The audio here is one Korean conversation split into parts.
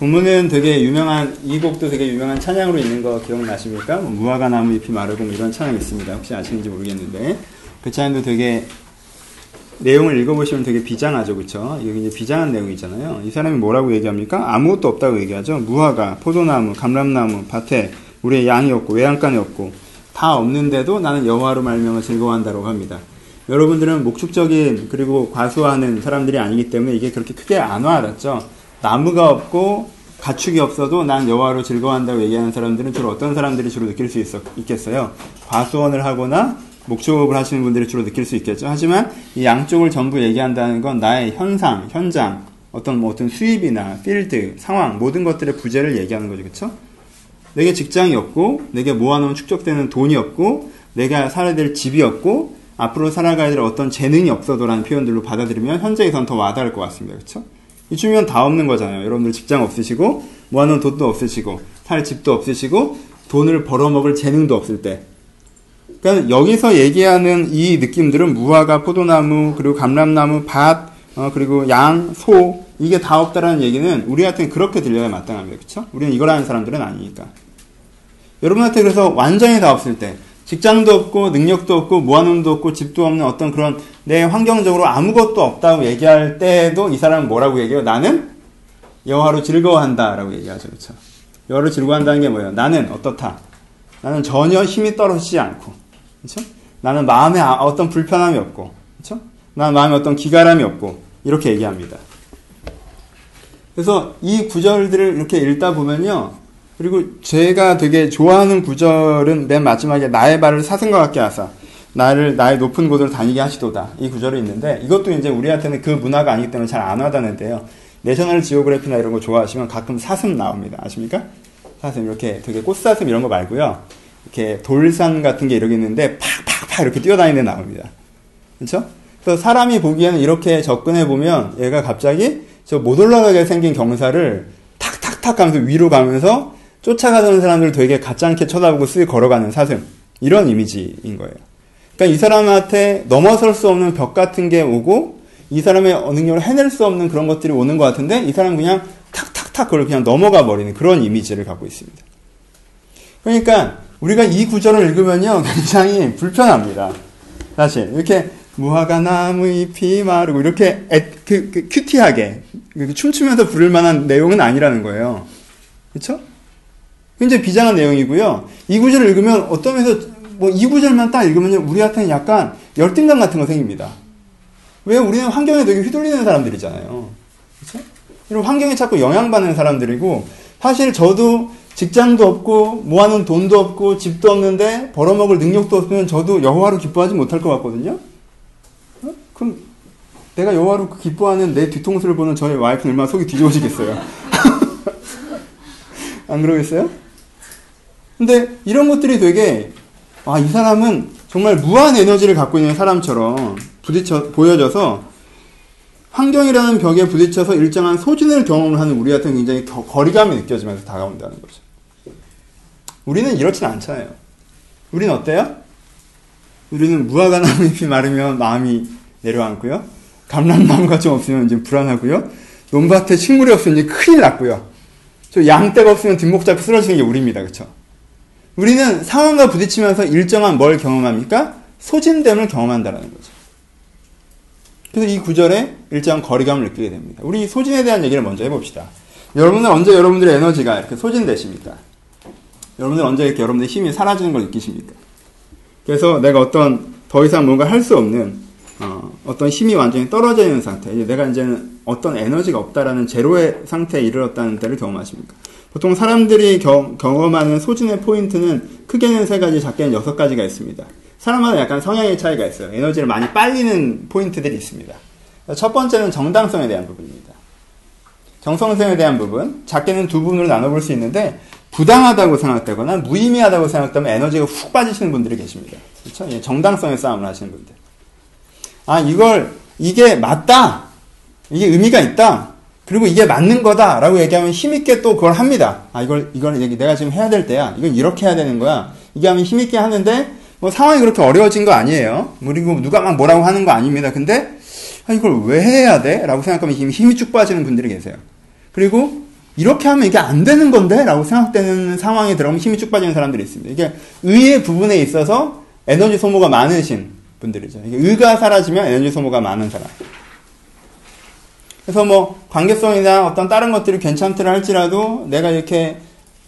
본문은 되게 유명한 이 곡도 되게 유명한 찬양으로 있는 거 기억나십니까? 뭐 무화과 나무 잎이 마르고 뭐 이런 찬양 있습니다. 혹시 아시는지 모르겠는데 그 찬양도 되게 내용을 읽어보시면 되게 비장하죠, 그렇죠? 여기 이제 비장한 내용이잖아요. 이 사람이 뭐라고 얘기합니까? 아무것도 없다고 얘기하죠. 무화과, 포도나무, 감람나무, 밭에 우리의 양이 없고 외양간이 없고 다 없는데도 나는 여호와로 말미암아 즐거워한다고 합니다. 여러분들은 목축적인 그리고 과수하는 사람들이 아니기 때문에 이게 그렇게 크게 안 와닿죠. 나무가 없고 가축이 없어도 난 여호와로 즐거워한다고 얘기하는 사람들은 주로 어떤 사람들이 주로 느낄 수 있어, 있겠어요? 과수원을 하거나 목축업을 하시는 분들이 주로 느낄 수 있겠죠. 하지만 이 양쪽을 전부 얘기한다는 건 나의 현상, 현장, 어떤 뭐 어떤 수입이나 필드, 상황 모든 것들의 부재를 얘기하는 거죠. 그렇죠? 내게 직장이 없고 내게 모아놓은 축적되는 돈이 없고 내가 살아야 될 집이 없고 앞으로 살아가야 될 어떤 재능이 없어도라는 표현들로 받아들이면 현재에선 더 와닿을 것 같습니다. 그렇죠? 이주면 다 없는 거잖아요. 여러분들 직장 없으시고 모아놓은 돈도 없으시고 살 집도 없으시고 돈을 벌어먹을 재능도 없을 때 그러니까 여기서 얘기하는 이 느낌들은 무화과, 포도나무, 그리고 감람나무, 밭, 어, 그리고 양, 소 이게 다 없다라는 얘기는 우리한테는 그렇게 들려야 마땅합니다. 그렇죠? 우리는 이걸 하는 사람들은 아니니까. 여러분한테 그래서 완전히 다 없을 때 직장도 없고 능력도 없고 모아놓은도 없고 집도 없는 어떤 그런 내 환경적으로 아무것도 없다고 얘기할 때도 이 사람은 뭐라고 얘기해요? 나는 여호와로 즐거워한다라고 얘기하죠. 그렇죠? 여호와로 즐거워한다는 게 뭐예요? 나는 어떻다? 나는 전혀 힘이 떨어지지 않고 그렇죠? 나는 마음에 아, 어떤 불편함이 없고 그렇죠? 나는 마음에 어떤 기가람이 없고 이렇게 얘기합니다. 그래서 이 구절들을 이렇게 읽다 보면요. 그리고 제가 되게 좋아하는 구절은 맨 마지막에 나의 발을 사슴과 같게 하사 나를 나의 높은 곳으로 다니게 하시도다 이 구절이 있는데 이것도 이제 우리한테는 그 문화가 아니기 때문에 잘 안 와닿는데요. 내셔널 지오그래피나 이런 거 좋아하시면 가끔 사슴 나옵니다. 아십니까? 사슴 이렇게 되게 꽃사슴 이런 거 말고요. 이렇게 돌산 같은 게 이렇게 있는데 팍팍팍 이렇게 뛰어다니는 데 나옵니다. 그렇죠? 그래서 사람이 보기에는 이렇게 접근해 보면 얘가 갑자기 저 못 올라가게 생긴 경사를 탁탁탁 가면서 위로 가면서 쫓아가는 사람들 되게 가짜않게 쳐다보고 쓱 걸어가는 사슴. 이런 이미지인 거예요. 그러니까 이 사람한테 넘어설 수 없는 벽 같은 게 오고 이 사람의 능력을 해낼 수 없는 그런 것들이 오는 것 같은데 이 사람은 그냥 탁탁탁 그걸 그냥 넘어가 버리는 그런 이미지를 갖고 있습니다. 그러니까 우리가 이 구절을 읽으면요 굉장히 불편합니다. 사실 이렇게 무화과 나무 잎이 마르고 이렇게 애, 그, 그 큐티하게 춤추면서 부를 만한 내용은 아니라는 거예요. 그렇죠? 굉장히 비장한 내용이고요. 이 구절을 읽으면 어떤 면에서 뭐 이 구절만 딱 읽으면 우리한테는 약간 열등감 같은 거 생깁니다. 왜 우리는 환경에 되게 휘둘리는 사람들이잖아요. 그렇죠? 이런 환경에 자꾸 영향받는 사람들이고 사실 저도 직장도 없고 모아놓은 돈도 없고 집도 없는데 벌어먹을 능력도 없으면 저도 여호와로 기뻐하지 못할 것 같거든요. 어? 그럼 내가 여호와로 기뻐하는 내 뒤통수를 보는 저의 와이프는 얼마나 속이 뒤집어지겠어요. 안 그러겠어요? 근데 이런 것들이 되게 아, 이 사람은 정말 무한 에너지를 갖고 있는 사람처럼 부딪혀 보여져서 환경이라는 벽에 부딪혀서 일정한 소진을 경험을 하는 우리한테는 굉장히 거, 거리감이 느껴지면서 다가온다는 거죠. 우리는 이렇진 않잖아요. 우리는 어때요? 우리는 무화과 나무 잎이 마르면 마음이 내려앉고요. 감람나무가 좀 없으면 이제 불안하고요. 논밭에 식물이 없으면 이제 큰일 났고요. 저 양떼가 없으면 뒷목 잡고 쓰러지는 게 우리입니다. 그렇죠? 우리는 상황과 부딪히면서 일정한 뭘 경험합니까? 소진됨을 경험한다는 거죠. 그래서 이 구절에 일정한 거리감을 느끼게 됩니다. 우리 소진에 대한 얘기를 먼저 해봅시다. 여러분은 언제 여러분들의 에너지가 이렇게 소진되십니까? 여러분들 언제 이렇게 여러분들의 힘이 사라지는 걸 느끼십니까? 그래서 내가 어떤 더 이상 뭔가 할 수 없는 어, 떤 힘이 완전히 떨어져 있는 상태, 이제 내가 이제는 어떤 에너지가 없다라는 제로의 상태에 이르렀다는 때를 경험하십니까? 보통 사람들이 경, 경험하는 소진의 포인트는 크게는 세 가지, 작게는 여섯 가지가 있습니다. 사람마다 약간 성향의 차이가 있어요. 에너지를 많이 빨리는 포인트들이 있습니다. 첫 번째는 정당성에 대한 부분입니다. 정성성에 대한 부분, 작게는 두 부분으로 나눠볼 수 있는데, 부당하다고 생각되거나 무의미하다고 생각되면 에너지가 훅 빠지시는 분들이 계십니다. 그렇죠? 예, 정당성의 싸움을 하시는 분들. 아, 이걸, 이게 맞다! 이게 의미가 있다! 그리고 이게 맞는 거다라고 얘기하면 힘있게 또 그걸 합니다. 아, 이걸, 이걸 내가 지금 해야 될 때야. 이건 이렇게 해야 되는 거야. 이게 하면 힘있게 하는데, 뭐 상황이 그렇게 어려워진 거 아니에요. 그리고 누가 막 뭐라고 하는 거 아닙니다. 근데, 아, 이걸 왜 해야 돼? 라고 생각하면 힘이, 힘이 쭉 빠지는 분들이 계세요. 그리고 이렇게 하면 이게 안 되는 건데? 라고 생각되는 상황에 들어가면 힘이 쭉 빠지는 사람들이 있습니다. 이게 의의 부분에 있어서 에너지 소모가 많으신 분들이죠. 이게 의가 사라지면 에너지 소모가 많은 사람. 그래서 뭐 관계성이나 어떤 다른 것들이 괜찮더라 할지라도 내가 이렇게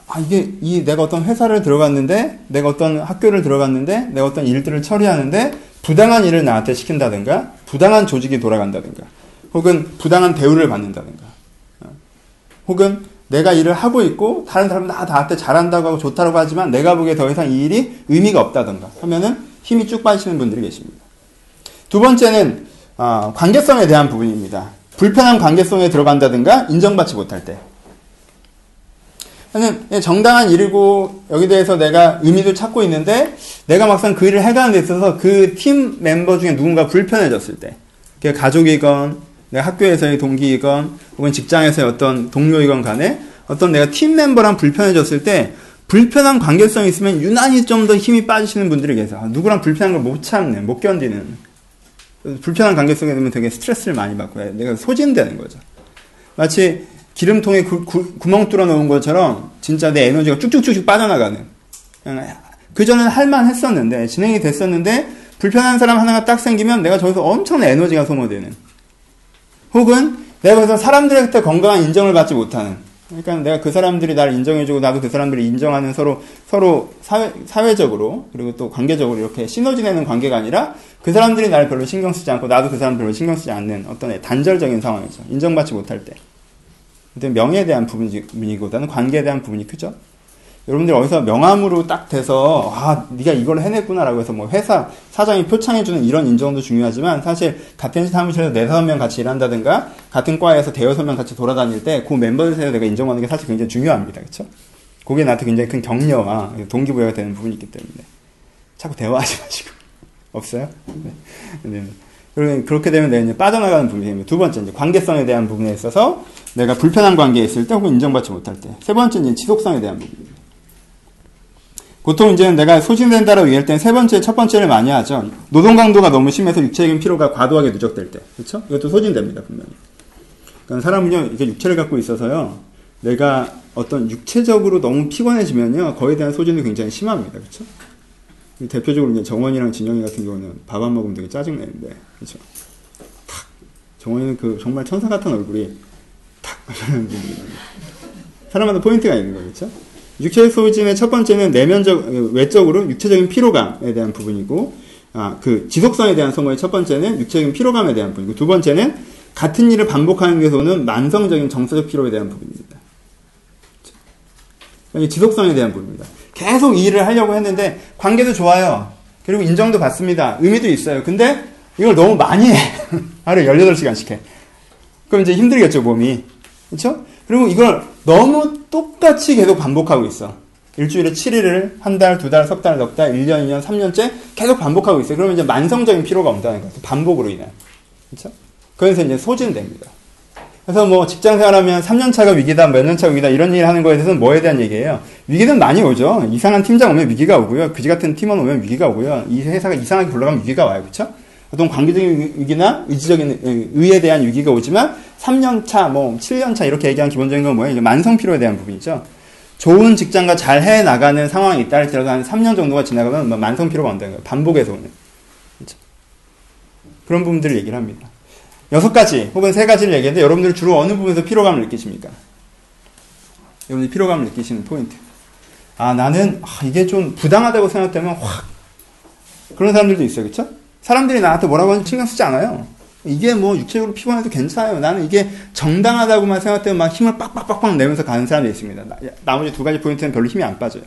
아 이게 이 내가 어떤 회사를 들어갔는데 내가 어떤 학교를 들어갔는데 내가 어떤 일들을 처리하는데 부당한 일을 나한테 시킨다든가 부당한 조직이 돌아간다든가 혹은 부당한 대우를 받는다든가 어. 혹은 내가 일을 하고 있고 다른 사람은 다 나한테 잘한다고 하고 좋다고 하지만 내가 보기에 더 이상 이 일이 의미가 없다든가 하면은 힘이 쭉 빠지시는 분들이 계십니다. 두 번째는 어, 관계성에 대한 부분입니다. 불편한 관계성에 들어간다든가 인정받지 못할 때. 예, 정당한 일이고 여기 대해서 내가 의미도 찾고 있는데 내가 막상 그 일을 해가는 데 있어서 그 팀 멤버 중에 누군가 불편해졌을 때 그게 가족이건 내가 학교에서의 동기이건 혹은 직장에서의 어떤 동료이건 간에 어떤 내가 팀 멤버랑 불편해졌을 때 불편한 관계성이 있으면 유난히 좀 더 힘이 빠지시는 분들이 계세요. 아, 누구랑 불편한 걸 못 참네, 못 견디는. 불편한 관계성에 되면 되게 스트레스를 많이 받고 내가 소진되는 거죠. 마치 기름통에 구, 구, 구멍 뚫어 놓은 것처럼 진짜 내 에너지가 쭉쭉쭉쭉 빠져나가는. 그전에는 할만 했었는데, 진행이 됐었는데, 불편한 사람 하나가 딱 생기면 내가 저기서 엄청난 에너지가 소모되는. 혹은 내가 그래서 사람들한테 건강한 인정을 받지 못하는. 그러니까 내가 그 사람들이 나를 인정해주고 나도 그 사람들이 인정하는 서로 서로 사회, 사회적으로 그리고 또 관계적으로 이렇게 시너지 내는 관계가 아니라 그 사람들이 나를 별로 신경 쓰지 않고 나도 그 사람 별로 신경 쓰지 않는 어떤 단절적인 상황이죠. 인정받지 못할 때. 근데 명예에 대한 부분이보다는 관계에 대한 부분이 크죠. 여러분들 어디서 명함으로 딱 돼서 아 네가 이걸 해냈구나라고 해서 뭐 회사 사장이 표창해주는 이런 인정도 중요하지만 사실 같은 사무실에서 네다섯 명 같이 일한다든가 같은 과에서 대여섯 명 같이 돌아다닐 때 그 멤버들 사이에 내가 인정하는 게 사실 굉장히 중요합니다 그렇죠? 그게 나한테 굉장히 큰 격려와 동기부여가 되는 부분이 있기 때문에 자꾸 대화하지 마시고 없어요? 네. 네. 그렇게 되면 내가 이제 빠져나가는 부분이 두 번째 이제 관계성에 대한 부분에 있어서 내가 불편한 관계에 있을 때 혹은 인정받지 못할 때 세 번째 이제 지속성에 대한 부분입니다. 보통 이제 내가 소진된다라고 얘기할 때는 세 번째, 첫 번째를 많이 하죠. 노동 강도가 너무 심해서 육체적인 피로가 과도하게 누적될 때. 그렇죠? 이것도 소진됩니다, 분명히. 그러니까 사람은요, 이게 육체를 갖고 있어서요, 내가 어떤 육체적으로 너무 피곤해지면요, 거기에 대한 소진이 굉장히 심합니다. 그렇죠? 대표적으로 이제 정원이랑 진영이 같은 경우는 밥 안 먹으면 되게 짜증내는데, 그렇죠? 탁! 정원이는 그 정말 천사 같은 얼굴이 탁! 이러는 부분이 사람마다 포인트가 있는. 그렇죠? 육체 소진의 첫 번째는 내면적 외적으로 육체적인 피로감에 대한 부분이고 아, 그 지속성에 대한 성공의 첫 번째는 육체적인 피로감에 대한 부분이고 두 번째는 같은 일을 반복하는 데서 오는 만성적인 정서적 피로에 대한 부분입니다. 지속성에 대한 부분입니다. 계속 이 일을 하려고 했는데 관계도 좋아요. 그리고 인정도 받습니다. 의미도 있어요. 근데 이걸 너무 많이 해. 하루에 18시간씩 해. 그럼 이제 힘들겠죠, 몸이. 그렇죠? 그리고 이걸 너무 똑같이 계속 반복하고 있어. 일주일에 7일을 한 달, 두 달, 석 달, 넉 달, 1년, 2년, 3년째 계속 반복하고 있어요. 그러면 이제 만성적인 피로가 온다는 거예요. 반복으로 인해. 그렇죠? 그래서 이제 소진됩니다. 그래서 뭐 직장 생활하면 3년 차가 위기다, 몇 년 차가 위기다 이런 일 하는 거에 대해서는 뭐에 대한 얘기예요? 위기는 많이 오죠. 이상한 팀장 오면 위기가 오고요. 그지 같은 팀원 오면 위기가 오고요. 이 회사가 이상하게 굴러가면 위기가 와요. 그렇죠? 어떤 관계적인 위기나 의지적인 의에 대한 위기가 오지만 3년차, 뭐 7년차 이렇게 얘기하는 기본적인 건 뭐예요? 만성 피로에 대한 부분이죠. 좋은 직장과 잘 해 나가는 상황이 있다 할지라도 한 3년 정도가 지나가면 뭐 만성 피로가 온다는 거예요. 반복해서 오는. 그렇죠? 그런 부분들을 얘기를 합니다. 여섯 가지 혹은 세 가지를 얘기했는데 여러분들 주로 어느 부분에서 피로감을 느끼십니까? 여러분들 피로감을 느끼시는 포인트. 아 나는 아, 이게 좀 부당하다고 생각되면 확 그런 사람들도 있어요, 그렇죠? 사람들이 나한테 뭐라고 하는지 신경 쓰지 않아요. 이게 뭐 육체적으로 피곤해도 괜찮아요. 나는 이게 정당하다고만 생각되면 막 힘을 빡빡빡빡 내면서 가는 사람이 있습니다. 나, 머지두 가지 포인트는 별로 힘이 안 빠져요.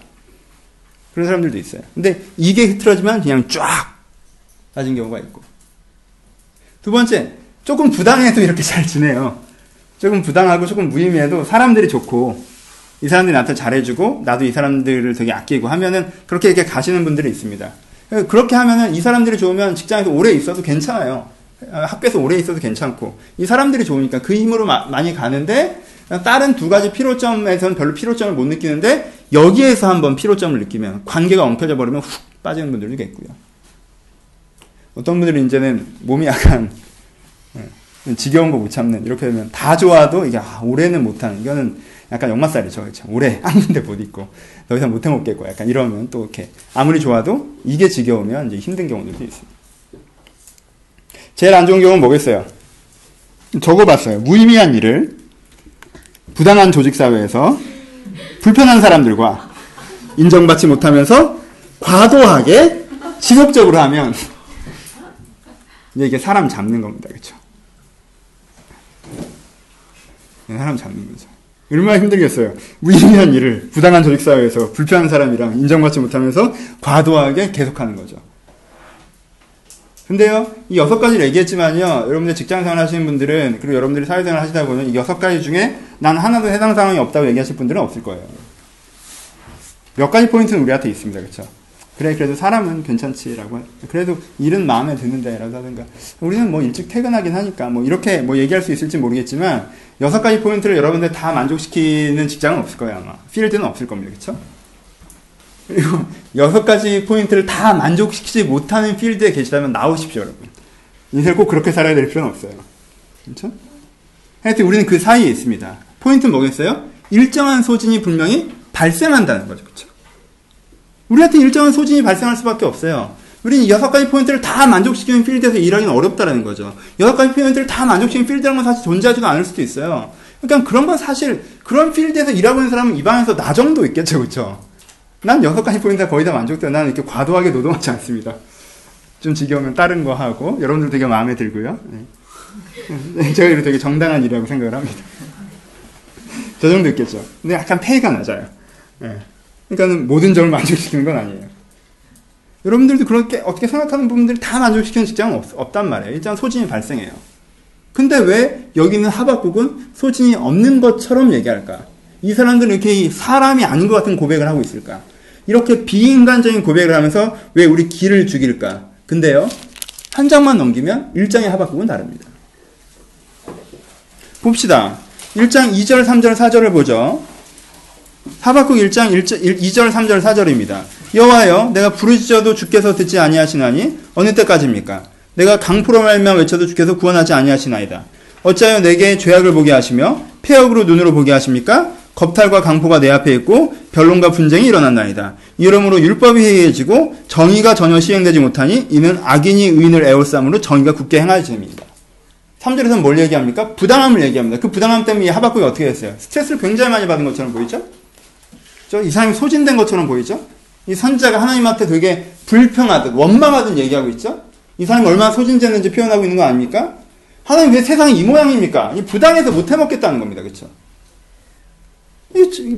그런 사람들도 있어요. 근데 이게 흐트러지면 그냥 쫙 빠진 경우가 있고. 두 번째, 조금 부당해도 이렇게 잘 지내요. 조금 부당하고 조금 무의미해도 사람들이 좋고, 이 사람들이 나한테 잘해주고, 나도 이 사람들을 되게 아끼고 하면은 그렇게 이렇게 가시는 분들이 있습니다. 그렇게 하면은 이 사람들이 좋으면 직장에서 오래 있어도 괜찮아요. 학교에서 오래 있어도 괜찮고 이 사람들이 좋으니까 그 힘으로 마, 많이 가는데 다른 두 가지 피로점에서는 별로 피로점을 못 느끼는데 여기에서 한번 피로점을 느끼면 관계가 엉켜져 버리면 훅 빠지는 분들도 있고요. 어떤 분들은 이제는 몸이 약간 예, 지겨운 거 못 참는 이렇게 되면 다 좋아도 이게 아, 오래는 못하는 이거는 약간 역마살이죠. 그렇죠? 오래 한 군데 못 있고 더 이상 못 해먹겠고 약간 이러면 또 이렇게 아무리 좋아도 이게 지겨우면 이제 힘든 경우들도 있습니다. 제일 안 좋은 경우는 뭐겠어요? 적어봤어요. 무의미한 일을 부당한 조직사회에서 불편한 사람들과 인정받지 못하면서 과도하게 지속적으로 하면 이제 이게 사람 잡는 겁니다. 그렇죠? 사람 잡는 거죠. 얼마나 힘들겠어요. 무의미한 일을 부당한 조직사회에서 불편한 사람이랑 인정받지 못하면서 과도하게 계속하는 거죠. 근데요, 이 여섯 가지를 얘기했지만요, 여러분들 직장 생활 하시는 분들은, 그리고 여러분들이 사회생활 하시다 보면 이 여섯 가지 중에 난 하나도 해당 상황이 없다고 얘기하실 분들은 없을 거예요. 몇 가지 포인트는 우리한테 있습니다. 그쵸? 그래, 그래도 사람은 괜찮지라고. 그래도 일은 마음에 드는데, 라고 하든가. 우리는 뭐 일찍 퇴근하긴 하니까, 뭐 이렇게 뭐 얘기할 수 있을지 모르겠지만, 여섯 가지 포인트를 여러분들 다 만족시키는 직장은 없을 거예요, 아마. 필드는 없을 겁니다. 그쵸? 그리고 여섯 가지 포인트를 다 만족시키지 못하는 필드에 계시다면 나오십시오, 여러분. 인생을 꼭 그렇게 살아야 될 필요는 없어요. 그렇죠? 하여튼 우리는 그 사이에 있습니다. 포인트는 뭐겠어요? 일정한 소진이 분명히 발생한다는 거죠. 그렇죠? 우리한테 일정한 소진이 발생할 수밖에 없어요. 우리는 여섯 가지 포인트를 다 만족시키는 필드에서 일하기는 어렵다라는 거죠. 여섯 가지 포인트를 다 만족시키는 필드라는 건 사실 존재하지도 않을 수도 있어요. 그러니까 그런 건 사실 그런 필드에서 일하고 있는 사람은 이 방에서 나 정도 있겠죠, 그렇죠? 난 여섯 가지 포인트가 거의 다 만족돼요. 나는 이렇게 과도하게 노동하지 않습니다. 좀 지겨우면 다른 거 하고 여러분들 되게 마음에 들고요. 네. 제가 이렇게 되게 정당한 일이라고 생각을 합니다. 저 정도 있겠죠. 근데 약간 페이가 낮아요. 네. 그러니까는 모든 점을 만족시키는 건 아니에요. 여러분들도 그렇게 어떻게 생각하는 부분들을 다 만족시키는 직장은 없, 단 말이에요. 일단 소진이 발생해요. 근데 왜 여기 는 하박국은 소진이 없는 것처럼 얘기할까? 이 사람들은 이렇게 사람이 아닌 것 같은 고백을 하고 있을까? 이렇게 비인간적인 고백을 하면서 왜 우리 길을 죽일까? 근데요, 한 장만 넘기면 1장의 하박국은 다릅니다. 봅시다. 1장 2절, 3절, 4절을 보죠. 하박국 1장 1절, 2절, 3절, 4절입니다. 여호와여, 내가 부르짖어도 주께서 듣지 아니하시나니 어느 때까지입니까? 내가 강포로 말면 외쳐도 주께서 구원하지 아니하시나이다. 어찌하여 내게 죄악을 보게 하시며 폐역으로 눈으로 보게 하십니까? 겁탈과 강포가 내 앞에 있고 변론과 분쟁이 일어난나이다. 이러므로 율법이 해이해지고 정의가 전혀 시행되지 못하니 이는 악인이 의인을 애월삼으로 정의가 굳게 행하지입니다. 3절에서는 뭘 얘기합니까? 부당함을 얘기합니다. 그 부당함 때문에 하박국이 어떻게 됐어요? 스트레스를 굉장히 많이 받은 것처럼 보이죠? 이 사람이 소진된 것처럼 보이죠? 이 선자가 하나님한테 되게 불평하듯 원망하듯 얘기하고 있죠? 이 사람이 얼마나 소진됐는지 표현하고 있는 거 아닙니까? 하나님 왜 세상이 이 모양입니까? 이 부당해서 못 해먹겠다는 겁니다. 그렇죠?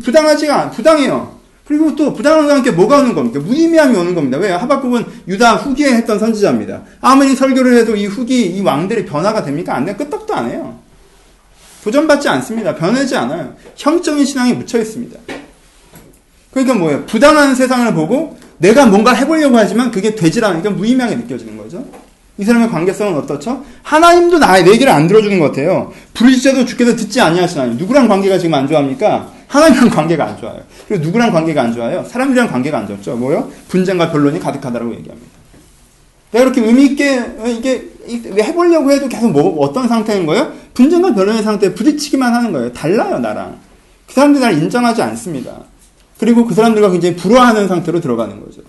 부당하지가 부당해요. 그리고 또 부당함과 함께 뭐가 오는 겁니까? 무의미함이 오는 겁니다. 왜요? 하박국은 유다 후기에 했던 선지자입니다. 아무리 설교를 해도 이 후기, 이 왕들이 변화가 됩니까? 안 돼. 끄떡도 안 해요. 도전받지 않습니다. 변하지 않아요. 형적인 신앙이 묻혀 있습니다. 그러니까 뭐예요? 부당한 세상을 보고 내가 뭔가 해보려고 하지만 그게 되질 않으니까 무의미하게 느껴지는 거죠. 이 사람의 관계성은 어떻죠? 하나님도 나의 내 얘기를 안 들어주는 것 같아요. 부르짖어도 주께서 듣지 아니하시나요? 누구랑 관계가 지금 안 좋아합니까? 하나님이랑 관계가 안 좋아요. 그리고 누구랑 관계가 안 좋아요? 사람들이랑 관계가 안 좋죠. 뭐요? 분쟁과 변론이 가득하다고 얘기합니다. 내가 이렇게 의미 있게, 이게, 해보려고 해도 계속 뭐, 어떤 상태인 거예요? 분쟁과 변론의 상태에 부딪히기만 하는 거예요. 달라요, 나랑. 그 사람들이 나를 인정하지 않습니다. 그리고 그 사람들과 굉장히 불화하는 상태로 들어가는 거죠.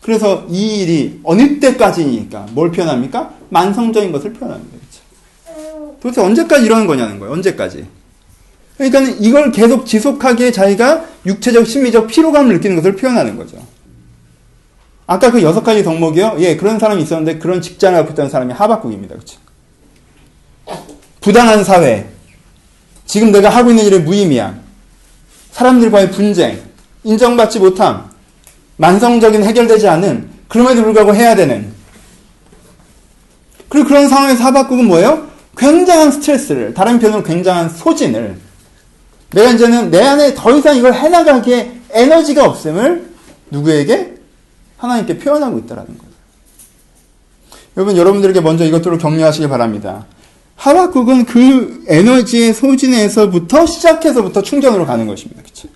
그래서 이 일이 어느 때까지니까 뭘 표현합니까? 만성적인 것을 표현합니다. 그렇죠? 도대체 언제까지 이러는 거냐는 거예요. 언제까지. 그러니까 이걸 계속 지속하기에 자기가 육체적, 심리적 피로감을 느끼는 것을 표현하는 거죠. 아까 그 여섯 가지 덕목이요. 예, 그런 사람이 있었는데 그런 직장을 갖고 있던 사람이 하박국입니다. 그렇죠? 부당한 사회. 지금 내가 하고 있는 일의 무의미함. 사람들과의 분쟁. 인정받지 못함. 만성적인 해결되지 않은 그럼에도 불구하고 해야 되는 그리고 그런 상황에서 하박국은 뭐예요? 굉장한 스트레스를 다른 편으로 굉장한 소진을 내가 이제는 내 안에 더 이상 이걸 해나가기에 에너지가 없음을 누구에게? 하나님께 표현하고 있다라는 거예요. 여러분, 여러분들에게 먼저 이것들을 격려하시기 바랍니다. 하박국은 그 에너지의 소진에서부터 시작해서부터 충전으로 가는 것입니다. 그렇죠?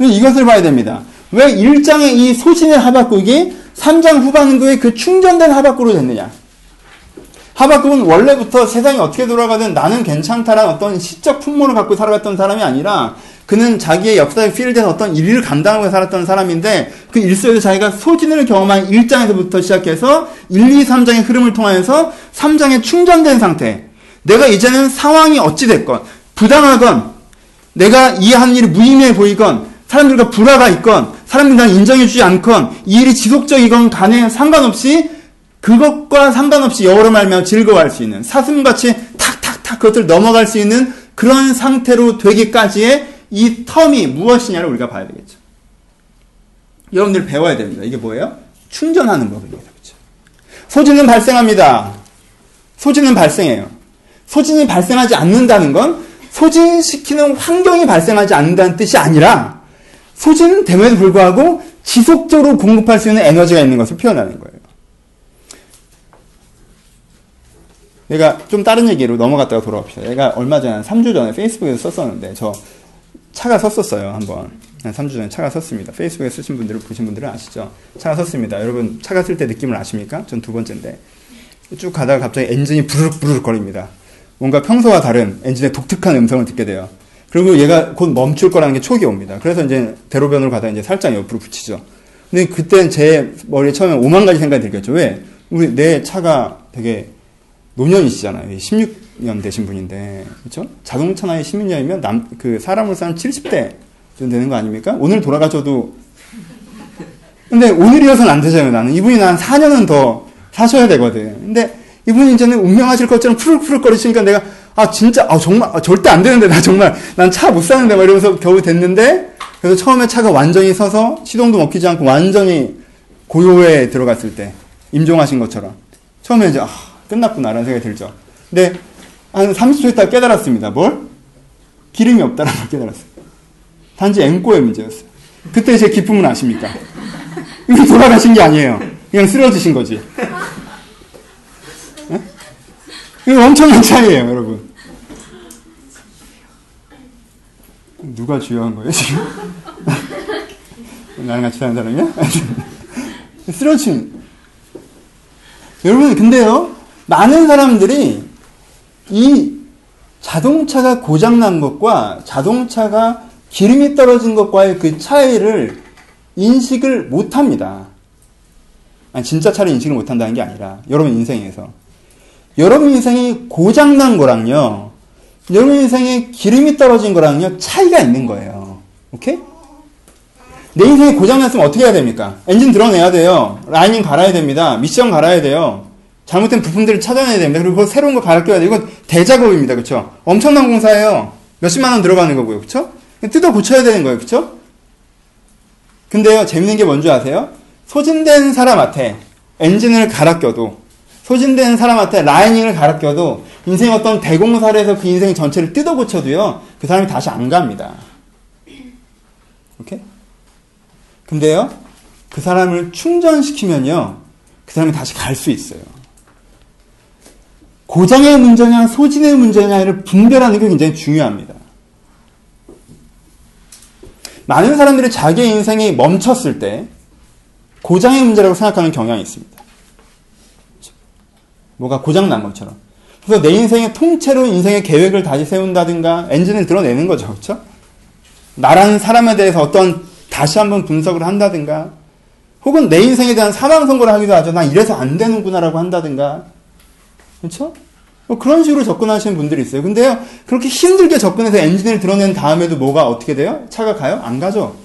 이것을 봐야 됩니다. 왜 1장의 이 소진의 하박국이 3장 후반부에 그 충전된 하박국으로 됐느냐? 하박국은 원래부터 세상이 어떻게 돌아가든 나는 괜찮다라는 어떤 시적 풍모를 갖고 살아갔던 사람이 아니라 그는 자기의 역사의 필드에서 어떤 일을 감당하고 살았던 사람인데 그일 속에서 자기가 소진을 경험한 1장에서부터 시작해서 1, 2, 3장의 흐름을 통하여서 3장에 충전된 상태. 내가 이제는 상황이 어찌됐건 부당하건 내가 이한 일이 무의미해 보이건 사람들과 불화가 있건 사람들이 난 인정해주지 않건 이 일이 지속적이건 간에 상관없이 그것과 상관없이 여호로 말며 즐거워할 수 있는 사슴같이 탁탁탁 그것을 넘어갈 수 있는 그런 상태로 되기까지의 이 텀이 무엇이냐를 우리가 봐야 되겠죠. 여러분들 배워야 됩니다. 이게 뭐예요? 충전하는 법입니다. 그렇죠? 소진은 발생합니다. 소진은 발생해요. 소진이 발생하지 않는다는 건 소진시키는 환경이 발생하지 않는다는 뜻이 아니라 소진은 됨에도 불구하고 지속적으로 공급할 수 있는 에너지가 있는 것을 표현하는 거예요. 내가 좀 다른 얘기로 넘어갔다가 돌아옵시다. 내가 얼마 전에, 3주 전에 페이스북에서 썼었는데, 저 차가 섰었어요, 한번. 한 3주 전에 차가 섰습니다. 페이스북에 쓰신 분들을 보신 분들은 아시죠? 차가 섰습니다. 여러분, 차가 쓸 때 느낌을 아십니까? 전 두 번째인데. 쭉 가다가 갑자기 엔진이 부르륵 부르륵 거립니다. 뭔가 평소와 다른 엔진의 독특한 음성을 듣게 돼요. 그리고 얘가 곧 멈출 거라는 게 촉이 옵니다. 그래서 이제 대로변으로 가다 이제 살짝 옆으로 붙이죠. 근데 그때 제 머리에 처음에 오만 가지 생각이 들겠죠. 왜? 우리 내 차가 되게 노년이시잖아요. 16 년 되신 분인데, 그렇죠? 자동차 나이 16년이면 남 그 사람으로서 한 70대 정도 되는 거 아닙니까? 오늘 돌아가셔도 근데 오늘이어서는 안 되잖아요. 나는 이분이 난 4년은 더 사셔야 되거든. 근데 이분이 이제는 운명하실 것처럼 푸르푸르 거리시니까 내가 아 진짜 아 정말 아, 절대 안 되는데 나 정말 난 차 못 사는데 막 이러면서 겨우 됐는데 그래서 처음에 차가 완전히 서서 시동도 먹히지 않고 완전히 고요에 들어갔을 때 임종하신 것처럼 처음에 이제 아 끝났구나라는 생각이 들죠. 근데 한 30초 있다 깨달았습니다. 뭘? 기름이 없다라는 걸 깨달았어요. 단지 앵꼬의 문제였어요. 그때 제 기쁨은 아십니까? 이미 돌아가신 게 아니에요. 그냥 쓰러지신 거지. 네? 이거 엄청난 차이예요, 여러분. 누가 주요한 거예요, 지금? 나랑 같이 사는 사람이야? 쓰러진. 여러분, 근데요, 많은 사람들이 이 자동차가 고장난 것과 자동차가 기름이 떨어진 것과의 그 차이를 인식을 못 합니다. 아니, 진짜 차를 인식을 못 한다는 게 아니라, 여러분 인생에서. 여러분 인생이 고장난 거랑요, 여러분 인생에 기름이 떨어진 거랑요, 차이가 있는 거예요. 오케이? 내 인생이 고장났으면 어떻게 해야 됩니까? 엔진 드러내야 돼요. 라이닝 갈아야 됩니다. 미션 갈아야 돼요. 잘못된 부품들을 찾아내야 됩니다. 그리고 새로운 거 갈아 껴야 돼요. 이건 대작업입니다. 그쵸? 엄청난 공사예요. 몇십만 원 들어가는 거고요. 그쵸? 뜯어 고쳐야 되는 거예요. 그쵸? 근데요, 재밌는 게 뭔지 아세요? 소진된 사람한테 엔진을 갈아 껴도, 소진된 사람한테 라이닝을 갈아 껴도, 인생 어떤 대공사를 해서 그 인생 전체를 뜯어 고쳐도요, 그 사람이 다시 안 갑니다. 오케이? 근데요, 그 사람을 충전시키면요, 그 사람이 다시 갈 수 있어요. 고장의 문제냐, 소진의 문제냐를 분별하는 게 굉장히 중요합니다. 많은 사람들이 자기의 인생이 멈췄을 때 고장의 문제라고 생각하는 경향이 있습니다. 뭐가 고장난 것처럼. 그래서 내 인생의 통째로 인생의 계획을 다시 세운다든가 엔진을 드러내는 거죠. 그렇죠? 나라는 사람에 대해서 어떤 다시 한번 분석을 한다든가 혹은 내 인생에 대한 사망 선고를 하기도 하죠. 난 이래서 안 되는구나라고 한다든가. 그렇죠? 뭐 그런 식으로 접근하시는 분들이 있어요. 근데요, 그렇게 힘들게 접근해서 엔진을 드러낸 다음에도 뭐가 어떻게 돼요? 차가 가요? 안 가죠?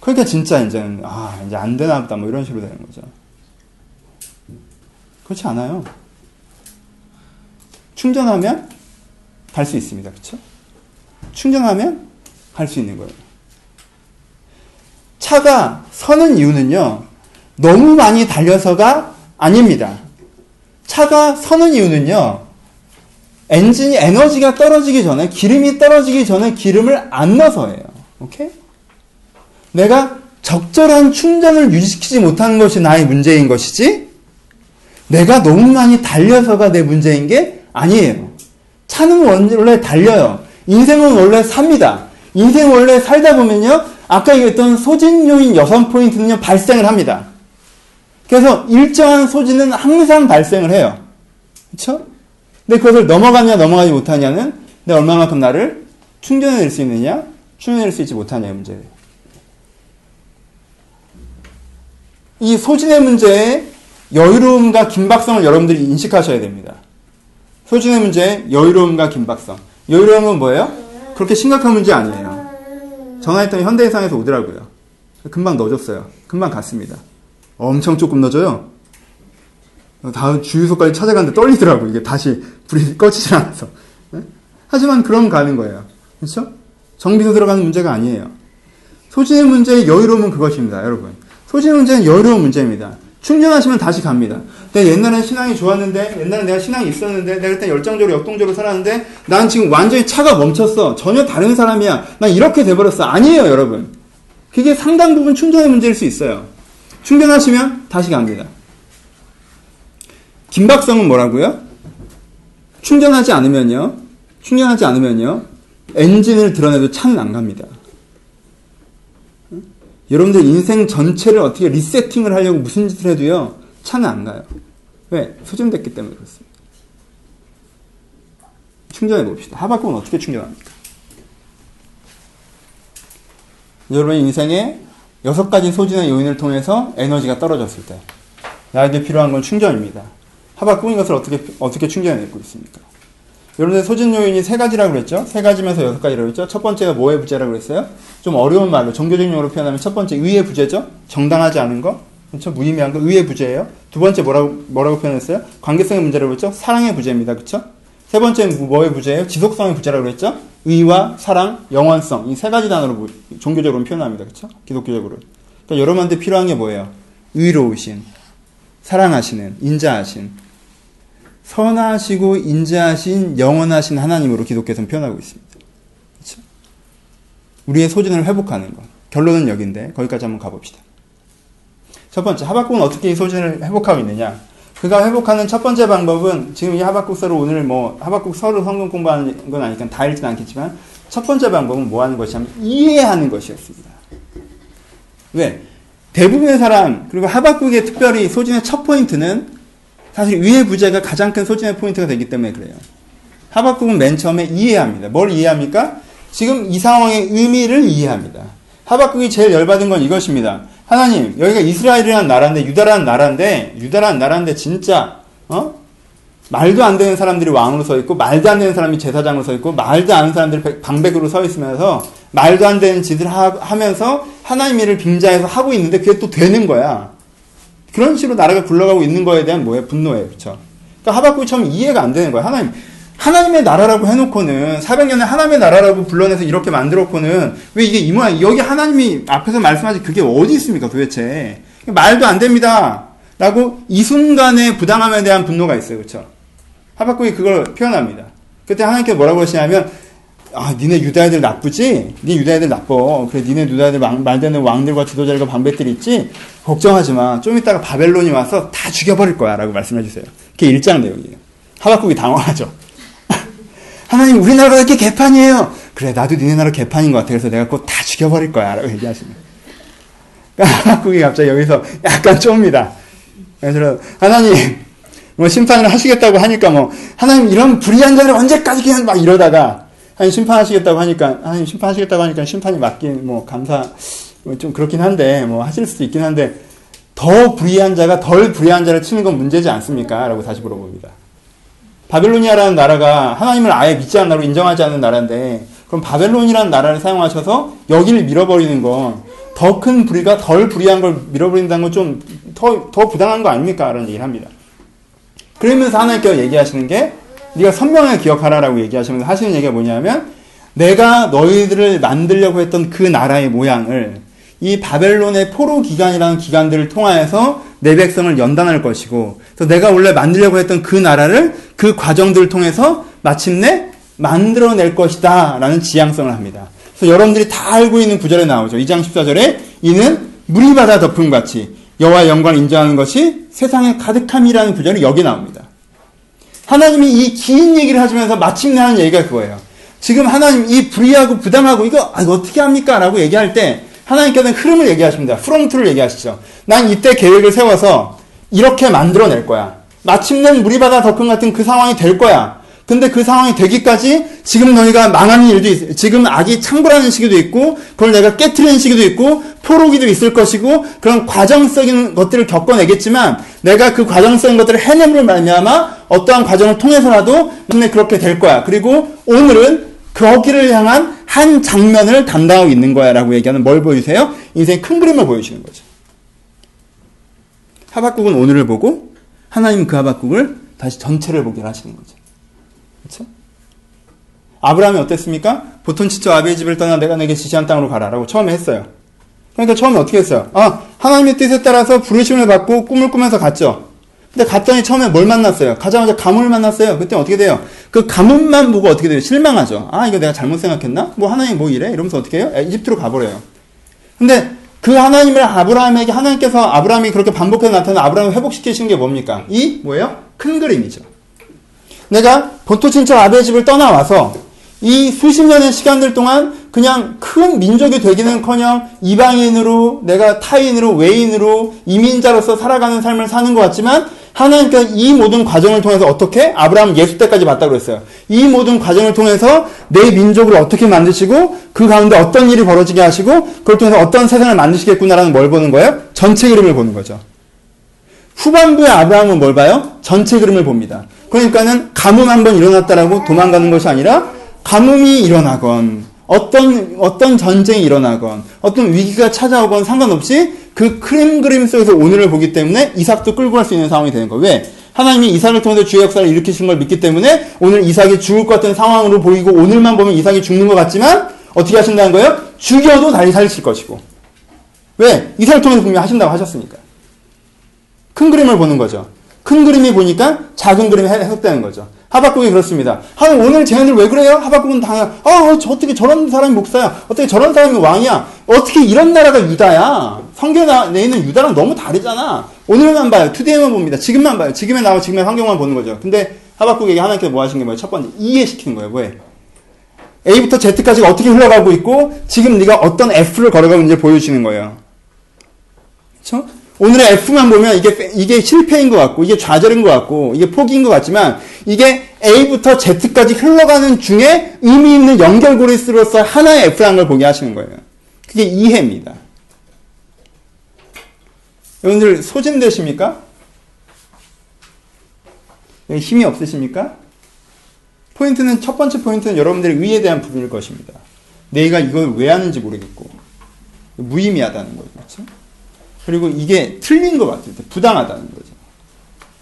그러니까 진짜 이제는, 아, 이제 안 되나 보다, 뭐 이런 식으로 되는 거죠. 그렇지 않아요. 충전하면 갈 수 있습니다. 그렇죠? 충전하면 갈 수 있는 거예요. 차가 서는 이유는요, 너무 많이 달려서가 아닙니다. 차가 서는 이유는요, 엔진이 에너지가 떨어지기 전에, 기름이 떨어지기 전에 기름을 안 넣어서예요. 오케이? 내가 적절한 충전을 유지시키지 못하는 것이 나의 문제인 것이지, 내가 너무 많이 달려서가 내 문제인 게 아니에요. 차는 원래 달려요. 인생은 원래 삽니다. 인생 원래 살다 보면요, 아까 얘기했던 소진 요인 여섯 포인트는요, 발생을 합니다. 그래서 일정한 소진은 항상 발생을 해요. 그쵸? 근데 그것을 넘어가냐 넘어가지 못하냐는 내가 얼마만큼 나를 충전해낼 수 있느냐 충전해낼 수 있지 못하냐의 문제예요. 이 소진의 문제에 여유로움과 긴박성을 여러분들이 인식하셔야 됩니다. 소진의 문제에 여유로움과 긴박성. 여유로움은 뭐예요? 그렇게 심각한 문제 아니에요. 전화했더니 현대해상에서 오더라고요. 금방 넣어줬어요. 금방 갔습니다. 엄청 조금 넣어줘요. 다음 주유소까지 찾아가는데 떨리더라고. 이게 다시 불이 꺼지질 않아서. 네? 하지만 그럼 가는 거예요. 그렇죠? 정비소 들어가는 문제가 아니에요. 소진의 문제의 여유로움은 그것입니다, 여러분. 소진의 문제는 여유로운 문제입니다. 충전하시면 다시 갑니다. 내가 옛날엔 신앙이 좋았는데, 옛날에 내가 신앙이 있었는데, 내가 그때 열정적으로 역동적으로 살았는데, 난 지금 완전히 차가 멈췄어. 전혀 다른 사람이야. 난 이렇게 돼버렸어. 아니에요, 여러분. 그게 상당 부분 충전의 문제일 수 있어요. 충전하시면 다시 갑니다. 긴박성은 뭐라고요? 충전하지 않으면요. 충전하지 않으면요. 엔진을 드러내도 차는 안 갑니다. 여러분들 인생 전체를 어떻게 리세팅을 하려고 무슨 짓을 해도요. 차는 안 가요. 왜? 소진됐기 때문에 그렇습니다. 충전해 봅시다. 하박국은 어떻게 충전합니까? 여러분 인생에 여섯 가지 소진의 요인을 통해서 에너지가 떨어졌을 때 나에게 필요한 건 충전입니다. 하박국은 이것을 어떻게 어떻게 충전해내고 있습니까? 여러분들 소진 요인이 세 가지라고 그랬죠? 세 가지면서 여섯 가지라고 그랬죠? 첫 번째가 뭐의 부재라고 그랬어요? 좀 어려운 말로 종교적인 용어로 표현하면 첫 번째 의의 부재죠? 정당하지 않은 거, 그렇죠? 무의미한 거 의의 부재예요. 두 번째 뭐라고 뭐라고 표현했어요? 관계성의 문제라고 그랬죠? 사랑의 부재입니다, 그렇죠? 세 번째는 뭐의 부재예요? 지속성의 부재라고 그랬죠? 의와 사랑, 영원성 이 세 가지 단어로 종교적으로 표현합니다, 그렇죠? 기독교적으로. 그러니까 여러분한테 필요한 게 뭐예요? 의로우신, 사랑하시는, 인자하신, 선하시고 인자하신 영원하신 하나님으로 기독교에서는 표현하고 있습니다. 그렇죠? 우리의 소진을 회복하는 것. 결론은 여기인데 거기까지 한번 가봅시다. 첫 번째 하박국은 어떻게 이 소진을 회복하고 있느냐? 그가 회복하는 첫 번째 방법은 지금 이 하박국서를 오늘 뭐 하박국서를 성경 공부하는 건 아니니까 다 읽진 않겠지만 첫 번째 방법은 뭐 하는 것이냐면 이해하는 것이었습니다. 왜? 대부분의 사람 그리고 하박국의 특별히 소진의 첫 포인트는 사실 위의 부재가 가장 큰 소진의 포인트가 되기 때문에 그래요. 하박국은 맨 처음에 이해합니다. 뭘 이해합니까? 지금 이 상황의 의미를 이해합니다. 하박국이 제일 열받은 건 이것입니다. 하나님, 여기가 이스라엘이라는 나라인데, 유다라는 나라인데, 유다라는 나라인데, 진짜, 어? 말도 안 되는 사람들이 왕으로 서 있고, 말도 안 되는 사람이 제사장으로 서 있고, 말도 안 되는 사람들이 방백으로 서 있으면서, 말도 안 되는 짓을 하, 면서 하나님 일을 빙자해서 하고 있는데, 그게 또 되는 거야. 그런 식으로 나라가 굴러가고 있는 거에 대한 뭐예요? 분노예요. 그렇죠? 그러니까 하박국이 처음 이해가 안 되는 거예요. 하나님 하나님의 나라라고 해놓고는 400년에 하나님의 나라라고 불러내서 이렇게 만들었고는 왜 이게 이 모양 여기 하나님이 앞에서 말씀하신 그게 어디 있습니까 도대체 말도 안 됩니다 라고 이 순간에 부당함에 대한 분노가 있어요 그렇죠 하박국이 그걸 표현합니다 그때 하나님께서 뭐라고 하시냐면 아, 니네 유다애들 나쁘지? 니 유다애들 나빠. 그래, 니네 유다애들 말되는 왕들과 지도자들과 방백들이 있지? 걱정하지 마. 좀 이따가 바벨론이 와서 다 죽여버릴 거야. 라고 말씀해 주세요. 그게 1장 내용이에요. 하박국이 당황하죠. 하나님, 우리나라가 이렇게 개판이에요. 그래, 나도 니네 나라 개판인 것 같아. 그래서 내가 꼭다 죽여버릴 거야. 라고 얘기하시면. 하박국이 갑자기 여기서 약간 쫍니다. 그래서, 하나님, 뭐 심판을 하시겠다고 하니까 뭐, 하나님 이런 불의한 자를 언제까지 그냥 막 이러다가, 하나님 심판하시겠다고 하니까 하나님 심판하시겠다고 하니까 심판이 맞긴 뭐 감사 뭐좀 그렇긴 한데 뭐 하실 수도 있긴 한데 더 불의한 자가 덜 불의한 자를 치는 건 문제지 않습니까? 라고 다시 물어봅니다. 바벨로니아라는 나라가 하나님을 아예 믿지 않는 나라로 인정하지 않는 나라인데 그럼 바벨론이라는 나라를 사용하셔서 여기를 밀어버리는 건 더 큰 불의가 덜 불의한 걸 밀어버린다는 건 좀 더 더 부당한 거 아닙니까? 라는 얘기를 합니다. 그러면서 하나님께서 얘기하시는 게 네가 선명하게 기억하라라고 얘기하시면서 하시는 얘기가 뭐냐면 내가 너희들을 만들려고 했던 그 나라의 모양을 이 바벨론의 포로 기간이라는 기간들을 통하여서 내 백성을 연단할 것이고 또 내가 원래 만들려고 했던 그 나라를 그 과정들을 통해서 마침내 만들어낼 것이다 라는 지향성을 합니다. 그래서 여러분들이 다 알고 있는 구절에 나오죠. 2장 14절에 이는 물이 바다 덮음 같이 여호와 영광을 인정하는 것이 세상에 가득함이라는 구절이 여기 나옵니다. 하나님이 이 긴 얘기를 하시면서 마침내 하는 얘기가 그거예요. 지금 하나님 이 불의하고 부당하고 이거, 아, 이거 어떻게 합니까? 라고 얘기할 때 하나님께서는 흐름을 얘기하십니다. 프롬트를 얘기하시죠. 난 이때 계획을 세워서 이렇게 만들어낼 거야. 마침내 물이 바다 덮음 같은 그 상황이 될 거야. 근데 그 상황이 되기까지 지금 너희가 망하는 일도 있, 지금 악이 창궐하는 시기도 있고, 그걸 내가 깨트리는 시기도 있고, 포로기도 있을 것이고, 그런 과정적인 것들을 겪어내겠지만, 내가 그 과정적인 것들을 해냄으로 말미암아 어떠한 과정을 통해서라도 근데 그렇게 될 거야. 그리고 오늘은 거기를 향한 한 장면을 담당하고 있는 거야 라고 얘기하는 뭘 보여주세요? 인생의 큰 그림을 보여주는 거죠. 하박국은 오늘을 보고 하나님 그 하박국을 다시 전체를 보게 하시는 거죠. 그렇죠? 아브라함이 어땠습니까? 보통 지쳐 아비의 집을 떠나 내가 내게 지시한 땅으로 가라라고 처음에 했어요. 그러니까 처음에 어떻게 했어요? 아 하나님의 뜻에 따라서 부르심을 받고 꿈을 꾸면서 갔죠. 근데 갔더니 처음에 뭘 만났어요? 가자마자 가문을 만났어요. 그때 어떻게 돼요? 그 가문만 보고 어떻게 돼요? 실망하죠. 아 이거 내가 잘못 생각했나? 뭐 하나님 뭐 이래? 이러면서 어떻게 해요? 이집트로 가버려요. 근데 그 하나님을 아브라함에게 하나님께서 아브라함이 그렇게 반복해서 나타나 아브라함을 회복시키신 게 뭡니까? 이 뭐예요? 큰 그림이죠. 내가 본토 친척 아베의 집을 떠나와서 이 수십 년의 시간들 동안 그냥 큰 민족이 되기는커녕 이방인으로 내가 타인으로 외인으로 이민자로서 살아가는 삶을 사는 것 같지만 하나님께서 이 모든 과정을 통해서 어떻게 아브라함 예수 때까지 봤다고 그랬어요. 이 모든 과정을 통해서 내 민족을 어떻게 만드시고 그 가운데 어떤 일이 벌어지게 하시고 그걸 통해서 어떤 세상을 만드시겠구나라는 걸 보는 거예요. 전체 그림을 보는 거죠. 후반부의 아브라함은 뭘 봐요? 전체 그림을 봅니다. 그러니까는 가뭄 한 번 일어났다라고 도망가는 것이 아니라 가뭄이 일어나건 어떤 어떤 전쟁이 일어나건 어떤 위기가 찾아오건 상관없이 그 크림 그림 속에서 오늘을 보기 때문에 이삭도 끌고 갈 수 있는 상황이 되는 거예요. 왜? 하나님이 이삭을 통해서 주의 역사를 일으키신 걸 믿기 때문에 오늘 이삭이 죽을 것 같은 상황으로 보이고 오늘만 보면 이삭이 죽는 것 같지만 어떻게 하신다는 거예요? 죽여도 다시 살리실 것이고. 왜? 이삭을 통해서 분명히 하신다고 하셨으니까. 큰 그림을 보는 거죠. 큰 그림이 보니까 작은 그림이 해석되는 거죠. 하박국이 그렇습니다. 하나님 오늘 제안을 왜 그래요? 하박국은 당연, 어, 저 어떻게 저런 사람이 목사야? 어떻게 저런 사람이 왕이야? 어떻게 이런 나라가 유다야? 성경에 내 있는 유다랑 너무 다르잖아. 오늘만 봐요. 투데이만 봅니다. 지금만 봐요. 지금의 나와 지금의 환경만 보는 거죠. 근데 하박국에게 하나님께서 뭐 하신 게 뭐예요? 첫 번째, 이해시키는 거예요. 왜? A부터 Z까지 어떻게 흘러가고 있고, 지금 네가 어떤 F를 걸어가고 있는지 보여주시는 거예요. 그렇죠? 오늘의 F만 보면 이게, 이게 실패인 것 같고, 이게 좌절인 것 같고, 이게 포기인 것 같지만, 이게 A부터 Z까지 흘러가는 중에 의미 있는 연결고리수로서 하나의 F라는 걸 보게 하시는 거예요. 그게 이해입니다. 여러분들 소진되십니까? 힘이 없으십니까? 포인트는, 첫 번째 포인트는 여러분들의 의에 대한 부분일 것입니다. 내가 이걸 왜 하는지 모르겠고, 무의미하다는 거죠. 그렇죠? 그리고 이게 틀린 것 같을 때, 부당하다는 거죠.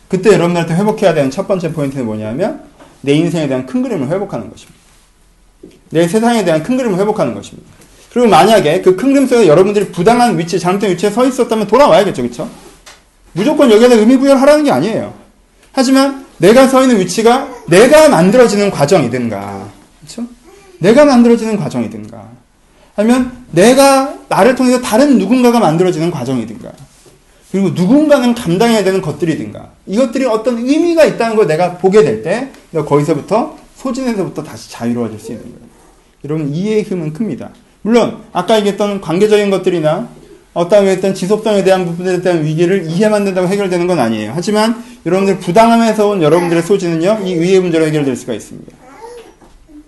그때 여러분들한테 회복해야 되는 첫 번째 포인트는 뭐냐면, 내 인생에 대한 큰 그림을 회복하는 것입니다. 내 세상에 대한 큰 그림을 회복하는 것입니다. 그리고 만약에 그 큰 그림 속에 여러분들이 부당한 위치, 잘못된 위치에 서 있었다면 돌아와야겠죠, 그쵸? 무조건 여기에다 의미 부여하라는 게 아니에요. 하지만 내가 서 있는 위치가 내가 만들어지는 과정이든가, 그쵸? 내가 만들어지는 과정이든가, 아니면 내가 나를 통해서 다른 누군가가 만들어지는 과정이든가, 그리고 누군가는 감당해야 되는 것들이든가, 이것들이 어떤 의미가 있다는 걸 내가 보게 될 때, 거기서부터, 소진에서부터 다시 자유로워질 수 있는 거예요. 여러분, 이해의 힘은 큽니다. 물론, 아까 얘기했던 관계적인 것들이나, 어떤 어떤 지속성에 대한 부분에 대한 위기를 이해만 된다고 해결되는 건 아니에요. 하지만, 여러분들 부당함에서 온 여러분들의 소진은요, 이 의의 문제로 해결될 수가 있습니다.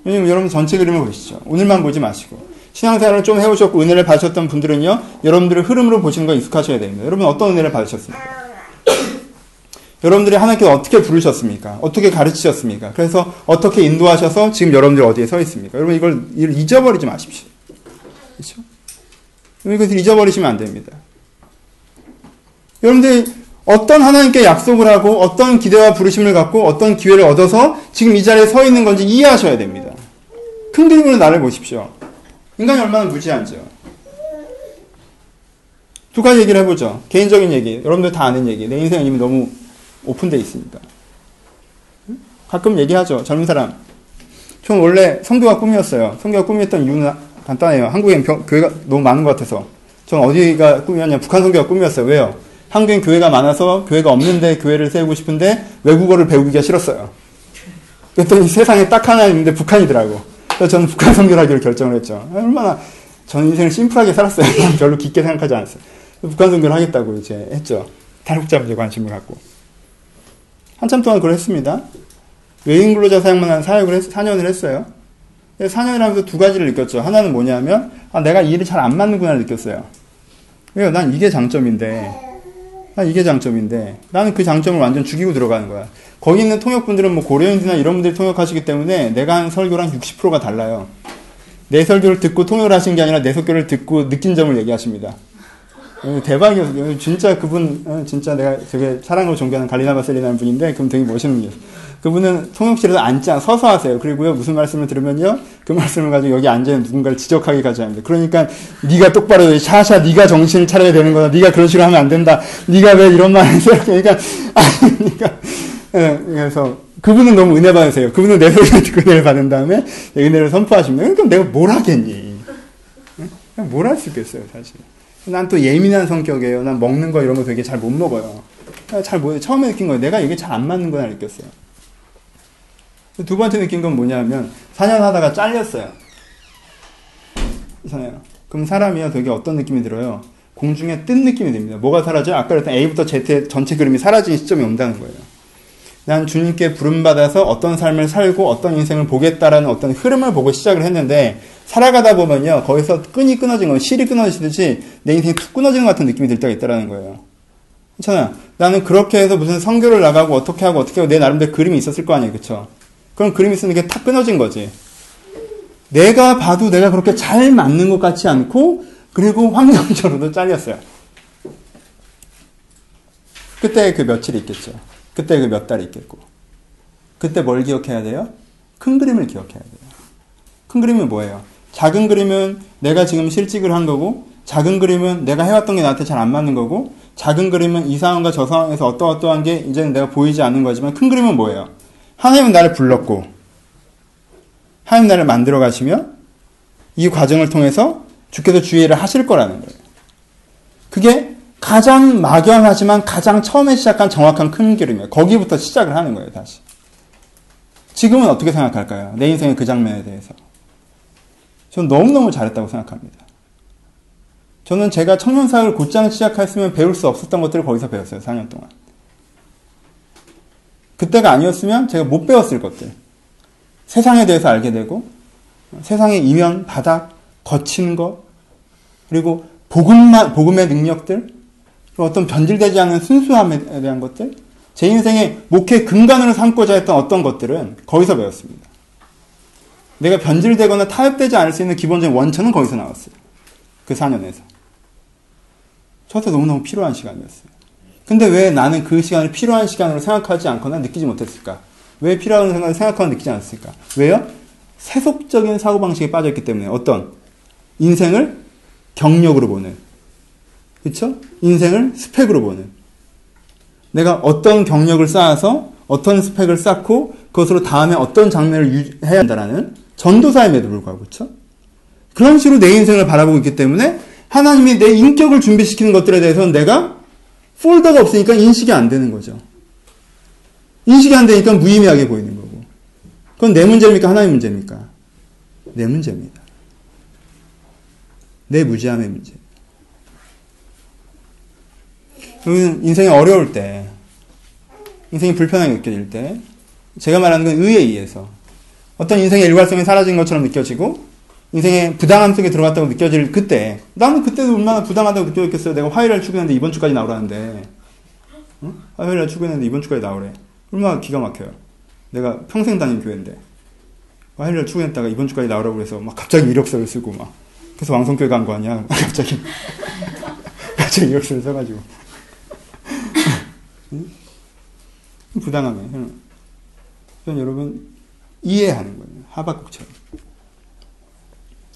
왜냐면 여러분 전체 그림을 보시죠. 오늘만 보지 마시고. 신앙생활을 좀 해오셨고 은혜를 받으셨던 분들은요, 여러분들의 흐름으로 보시는 거 익숙하셔야 됩니다. 여러분 어떤 은혜를 받으셨습니까? 여러분들이 하나님께서 어떻게 부르셨습니까? 어떻게 가르치셨습니까? 그래서 어떻게 인도하셔서 지금 여러분들 어디에 서 있습니까? 여러분 이걸 잊어버리지 마십시오. 그렇죠? 이것을 잊어버리시면 안 됩니다. 여러분들이 어떤 하나님께 약속을 하고 어떤 기대와 부르심을 갖고 어떤 기회를 얻어서 지금 이 자리에 서 있는 건지 이해하셔야 됩니다. 큰 그림으로 나를 보십시오. 인간이 얼마나 무지한지요. 두 가지 얘기를 해보죠. 개인적인 얘기. 여러분들 다 아는 얘기. 내 인생은 이미 너무 오픈되어 있습니다. 가끔 얘기하죠. 젊은 사람. 전 원래 성교가 꿈이었어요. 성교가 꿈이었던 이유는 간단해요. 한국엔 교회가 너무 많은 것 같아서. 전 어디가 꿈이었냐. 북한 성교가 꿈이었어요. 왜요? 한국엔 교회가 많아서 교회가 없는데 교회를 세우고 싶은데 외국어를 배우기가 싫었어요. 그랬더니 세상에 딱 하나 있는데 북한이더라고. 그래서 저는 북한 선교를 하기로 결정을 했죠. 얼마나 전 인생을 심플하게 살았어요. 별로 깊게 생각하지 않았어요. 북한 선교를 하겠다고 이제 했죠. 탈북자 문제 관심을 갖고. 한참 동안 그걸 했습니다. 외인 근로자 사용만 한 사역을 했, 4년을 했어요. 4년을 하면서 두 가지를 느꼈죠. 하나는 뭐냐면, 아, 내가 일이 잘 안 맞는구나 느꼈어요. 왜요? 난 이게 장점인데, 난 이게 장점인데, 나는 그 장점을 완전 죽이고 들어가는 거야. 거기 있는 통역분들은 뭐 고려인들이나 이런 분들이 통역하시기 때문에 내가 한 설교랑 60%가 달라요. 내 설교를 듣고 통역을 하신 게 아니라 내 설교를 듣고 느낀 점을 얘기하십니다. 어, 대박이었어요. 진짜 그분, 어, 진짜 내가 되게 사랑으로 존경하는 갈리나바 셀리라는 분인데, 그럼 되게 멋있는 분이에요. 그분은 통역실에서 앉지, 서서 하세요. 그리고요, 무슨 말씀을 들으면요, 그 말씀을 가지고 여기 앉아있는 누군가를 지적하게 가지 합니다. 그러니까, 네가 똑바로, 샤샤, 네가 정신을 차려야 되는 거다. 네가 그런 식으로 하면 안 된다. 네가 왜 이런 말을 했어? 그러니까, 아니, 그러니까, 예, 그래서, 그분은 너무 은혜 받으세요. 그분은 내 소리를 듣고 은혜를 받은 다음에 은혜를 선포하십니다. 그럼 내가 뭘 하겠니? 뭘 할 수 있겠어요, 사실. 난 또 예민한 성격이에요. 난 먹는 거 이런 거 되게 잘 못 먹어요. 잘 못, 처음에 느낀 거예요. 내가 이게 잘 안 맞는 거나 느꼈어요. 두 번째 느낀 건 뭐냐면, 4년 하다가 잘렸어요. 이상해요. 그럼 사람이요, 되게 어떤 느낌이 들어요? 공중에 뜬 느낌이 듭니다. 뭐가 사라져요? 아까 그랬던 A부터 Z의 전체 그림이 사라지는 시점이 온다는 거예요. 난 주님께 부름받아서 어떤 삶을 살고 어떤 인생을 보겠다라는 어떤 흐름을 보고 시작을 했는데 살아가다 보면요 거기서 끈이 끊어진 건 실이 끊어지듯이 내 인생이 툭 끊어지는 것 같은 느낌이 들 때가 있다라는 거예요. 괜찮아요. 나는 그렇게 해서 무슨 성교를 나가고 어떻게 하고 어떻게 하고 내 나름대로 그림이 있었을 거 아니에요. 그쵸? 그럼 그림이 있으면 이게 탁 끊어진 거지. 내가 봐도 내가 그렇게 잘 맞는 것 같지 않고 그리고 환경적으로도 잘렸어요. 그때 그 며칠이 있겠죠. 그때 그 몇 달이 있겠고. 그때 뭘 기억해야 돼요? 큰 그림을 기억해야 돼요. 큰 그림은 뭐예요? 작은 그림은 내가 지금 실직을 한 거고, 작은 그림은 내가 해왔던 게 나한테 잘 안 맞는 거고, 작은 그림은 이 상황과 저 상황에서 어떠어떠한 게 이제는 내가 보이지 않는 거지만, 큰 그림은 뭐예요? 하나님은 나를 불렀고, 하나님 나를 만들어 가시며, 이 과정을 통해서 주께서 주의를 하실 거라는 거예요. 그게 가장 막연하지만 가장 처음에 시작한 정확한 큰 그림이에요. 거기부터 시작을 하는 거예요, 다시. 지금은 어떻게 생각할까요? 내 인생의 그 장면에 대해서. 저는 너무너무 잘했다고 생각합니다. 저는 제가 청년사역을 곧장 시작했으면 배울 수 없었던 것들을 거기서 배웠어요, 4년 동안. 그때가 아니었으면 제가 못 배웠을 것들. 세상에 대해서 알게 되고, 세상의 이면, 바닥, 거친 것, 그리고 복음만, 복음의 능력들, 어떤 변질되지 않은 순수함에 대한 것들, 제 인생의 목회 근간으로 삼고자 했던 어떤 것들은 거기서 배웠습니다. 내가 변질되거나 타협되지 않을 수 있는 기본적인 원천은 거기서 나왔어요. 그 4년에서. 저한테 너무너무 필요한 시간이었어요. 근데 왜 나는 그 시간을 필요한 시간으로 생각하지 않거나 느끼지 못했을까? 왜 필요한 생각을 생각하고 느끼지 않았을까? 왜요? 세속적인 사고방식에 빠져있기 때문에 어떤 인생을 경력으로 보는 그렇죠? 인생을 스펙으로 보는. 내가 어떤 경력을 쌓아서 어떤 스펙을 쌓고 그것으로 다음에 어떤 장면을 해야 한다라는 전도사임에도 불구하고 그렇죠? 그런 식으로 내 인생을 바라보고 있기 때문에 하나님이 내 인격을 준비시키는 것들에 대해서는 내가 폴더가 없으니까 인식이 안 되는 거죠. 인식이 안 되니까 무의미하게 보이는 거고. 그건 내 문제입니까? 하나님 문제입니까? 내 문제입니다. 내 무지함의 문제. 인생이 어려울 때, 인생이 불편하게 느껴질 때, 제가 말하는 건 의에 의해서 어떤 인생의 일관성이 사라진 것처럼 느껴지고 인생의 부당함 속에 들어갔다고 느껴질 그때 나는 그때도 얼마나 부당하다고 느껴졌겠어요. 내가 화요일날 출근했는데 이번 주까지 나오라는데 어? 화요일날 출근했는데 이번 주까지 나오래. 얼마나 기가 막혀요. 내가 평생 다닌 교회인데 화요일날 출근했다가 이번 주까지 나오라고 그래서 막 갑자기 이력서를 쓰고 막 그래서 왕성교회 간 거 아니야. 갑자기 갑자기 이력서를 써가지고 부당함에 그건 여러분 이해하는 거예요. 하박국처럼.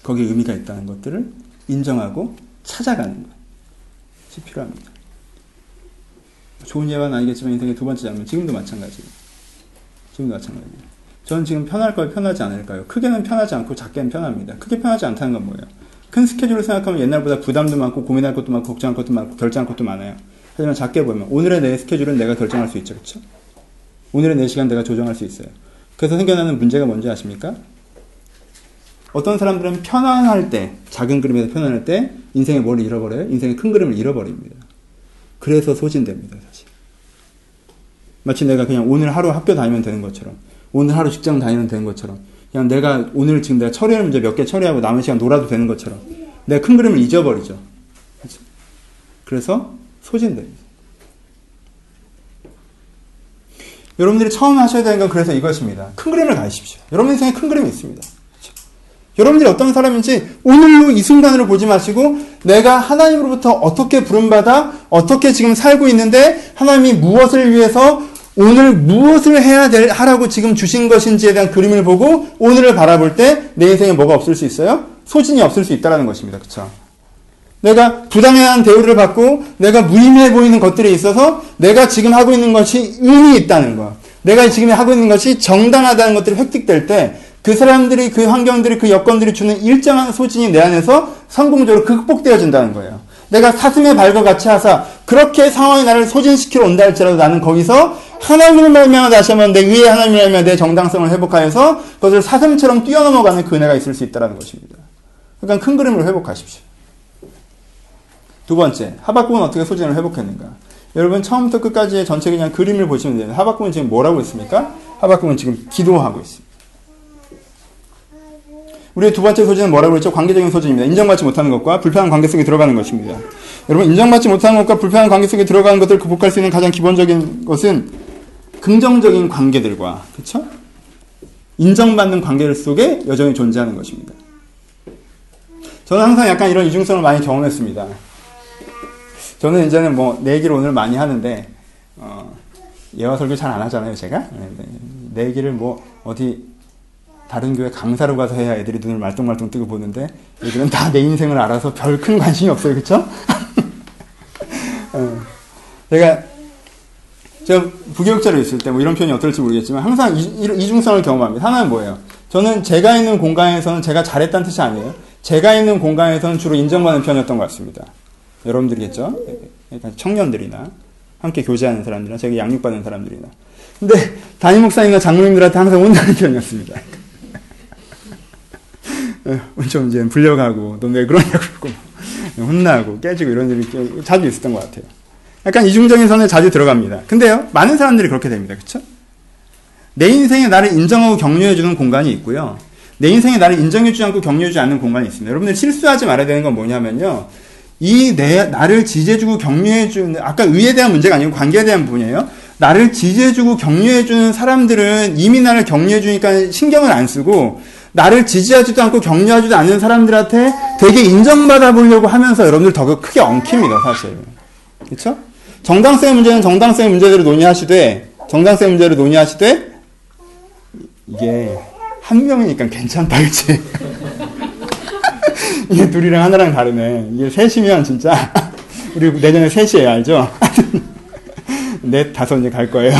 거기에 의미가 있다는 것들을 인정하고 찾아가는 것이 필요합니다. 좋은 예화는 아니겠지만 인생의 두 번째 장면 지금도 마찬가지예요. 지금도 마찬가지예요. 저는 지금 편할까요? 편하지 않을까요? 크게는 편하지 않고 작게는 편합니다. 크게 편하지 않다는 건 뭐예요? 큰 스케줄을 생각하면 옛날보다 부담도 많고 고민할 것도 많고 걱정할 것도 많고 결정할 것도 많아요. 하지만 작게 보면 오늘의 내 스케줄은 내가 결정할 수 있죠. 그렇죠? 오늘의 내 시간 내가 조정할 수 있어요. 그래서 생겨나는 문제가 뭔지 아십니까? 어떤 사람들은 편안할 때, 작은 그림에서 편안할 때 인생의 뭘 잃어버려요? 인생의 큰 그림을 잃어버립니다. 그래서 소진됩니다, 사실. 마치 내가 그냥 오늘 하루 학교 다니면 되는 것처럼, 오늘 하루 직장 다니면 되는 것처럼, 그냥 내가 오늘 지금 내가 처리할 문제 몇 개 처리하고 남은 시간 놀아도 되는 것처럼, 내가 큰 그림을 잊어버리죠. 그렇죠? 그래서 소진됩니다. 여러분들이 처음 하셔야 되는 건 그래서 이것입니다. 큰 그림을 가십시오. 여러분 인생에 큰 그림이 있습니다. 그렇죠? 여러분들이 어떤 사람인지 오늘로 이 순간으로 보지 마시고 내가 하나님으로부터 어떻게 부름받아 어떻게 지금 살고 있는데 하나님이 무엇을 위해서 오늘 무엇을 해야 될 하라고 지금 주신 것인지에 대한 그림을 보고 오늘을 바라볼 때 내 인생에 뭐가 없을 수 있어요? 소진이 없을 수 있다라는 것입니다. 그렇죠? 내가 부당한 대우를 받고 내가 무의미해 보이는 것들에 있어서 내가 지금 하고 있는 것이 의미 있다는 거. 내가 지금 하고 있는 것이 정당하다는 것들이 획득될 때 그 사람들이 그 환경들이 그 여건들이 주는 일정한 소진이 내 안에서 성공적으로 극복되어진다는 거예요. 내가 사슴의 발과 같이 하사 그렇게 상황이 나를 소진시키러 온다 할지라도 나는 거기서 하나님을 말미암아 다시 한번 내 위에 하나님을 말미암아 내 정당성을 회복하여서 그것을 사슴처럼 뛰어넘어가는 그 은혜가 있을 수 있다는 것입니다. 그러니까 큰 그림으로 회복하십시오. 두 번째, 하박국은 어떻게 소진을 회복했는가? 여러분 처음부터 끝까지 전체 그냥 그림을 보시면 돼요. 하박국은 지금 뭐라고 있습니까? 하박국은 지금 기도하고 있습니다. 우리의 두 번째 소진은 뭐라고 했죠? 관계적인 소진입니다. 인정받지 못하는 것과 불편한 관계 속에 들어가는 것입니다. 여러분 인정받지 못하는 것과 불편한 관계 속에 들어가는 것들을 극복할 수 있는 가장 기본적인 것은 긍정적인 관계들과 그렇죠? 인정받는 관계들 속에 여전히 존재하는 것입니다. 저는 항상 약간 이런 이중성을 많이 경험했습니다. 저는 이제는 뭐내 얘기를 오늘 많이 하는데 어, 예화 설교 잘 안 하잖아요, 제가. 네, 네. 내 얘기를 뭐 어디 다른 교회 강사로 가서 해야 애들이 눈을 말똥말똥 뜨고 보는데 애들은 다 내 인생을 알아서 별 큰 관심이 없어요, 그렇죠? 어, 제가 제가 부교육자로 있을 때 뭐 이런 표현이 어떨지 모르겠지만 항상 이, 이중성을 경험합니다. 하나는 뭐예요? 저는 제가 있는 공간에서는 제가 잘했다는 뜻이 아니에요. 제가 있는 공간에서는 주로 인정받는 편이었던 것 같습니다. 여러분들이겠죠? 청년들이나 함께 교제하는 사람들이나 제가 양육받는 사람들이나. 근데 담임 목사님과 장로님들한테 항상 혼나는 편이었습니다. 어, 좀 이제 불려가고 너 왜 그러냐고 혼나고 깨지고 이런 일이 자주 있었던 것 같아요. 약간 이중적인 선에 자주 들어갑니다. 근데요, 많은 사람들이 그렇게 됩니다. 그쵸? 내 인생에 나를 인정하고 격려해주는 공간이 있고요. 내 인생에 나를 인정해주지 않고 격려해주지 않는 공간이 있습니다. 여러분들 실수하지 말아야 되는 건 뭐냐면요. 이 내, 나를 지지해주고 격려해주는, 아까 의에 대한 문제가 아니고 관계에 대한 부분이에요. 나를 지지해주고 격려해주는 사람들은 이미 나를 격려해주니까 신경을 안 쓰고, 나를 지지하지도 않고 격려하지도 않는 사람들한테 되게 인정받아 보려고 하면서 여러분들 더 크게 엉킵니다, 사실. 그쵸? 정당성의 문제는 정당성의 문제대로 논의하시되, 정당성의 문제를 논의하시되, 이게 한 명이니까 괜찮다, 그치? 이게 둘이랑 하나랑 다르네. 이게 셋이면 진짜, 우리 내년에 셋이에요, 알죠? 넷, 다섯 이제 갈 거예요.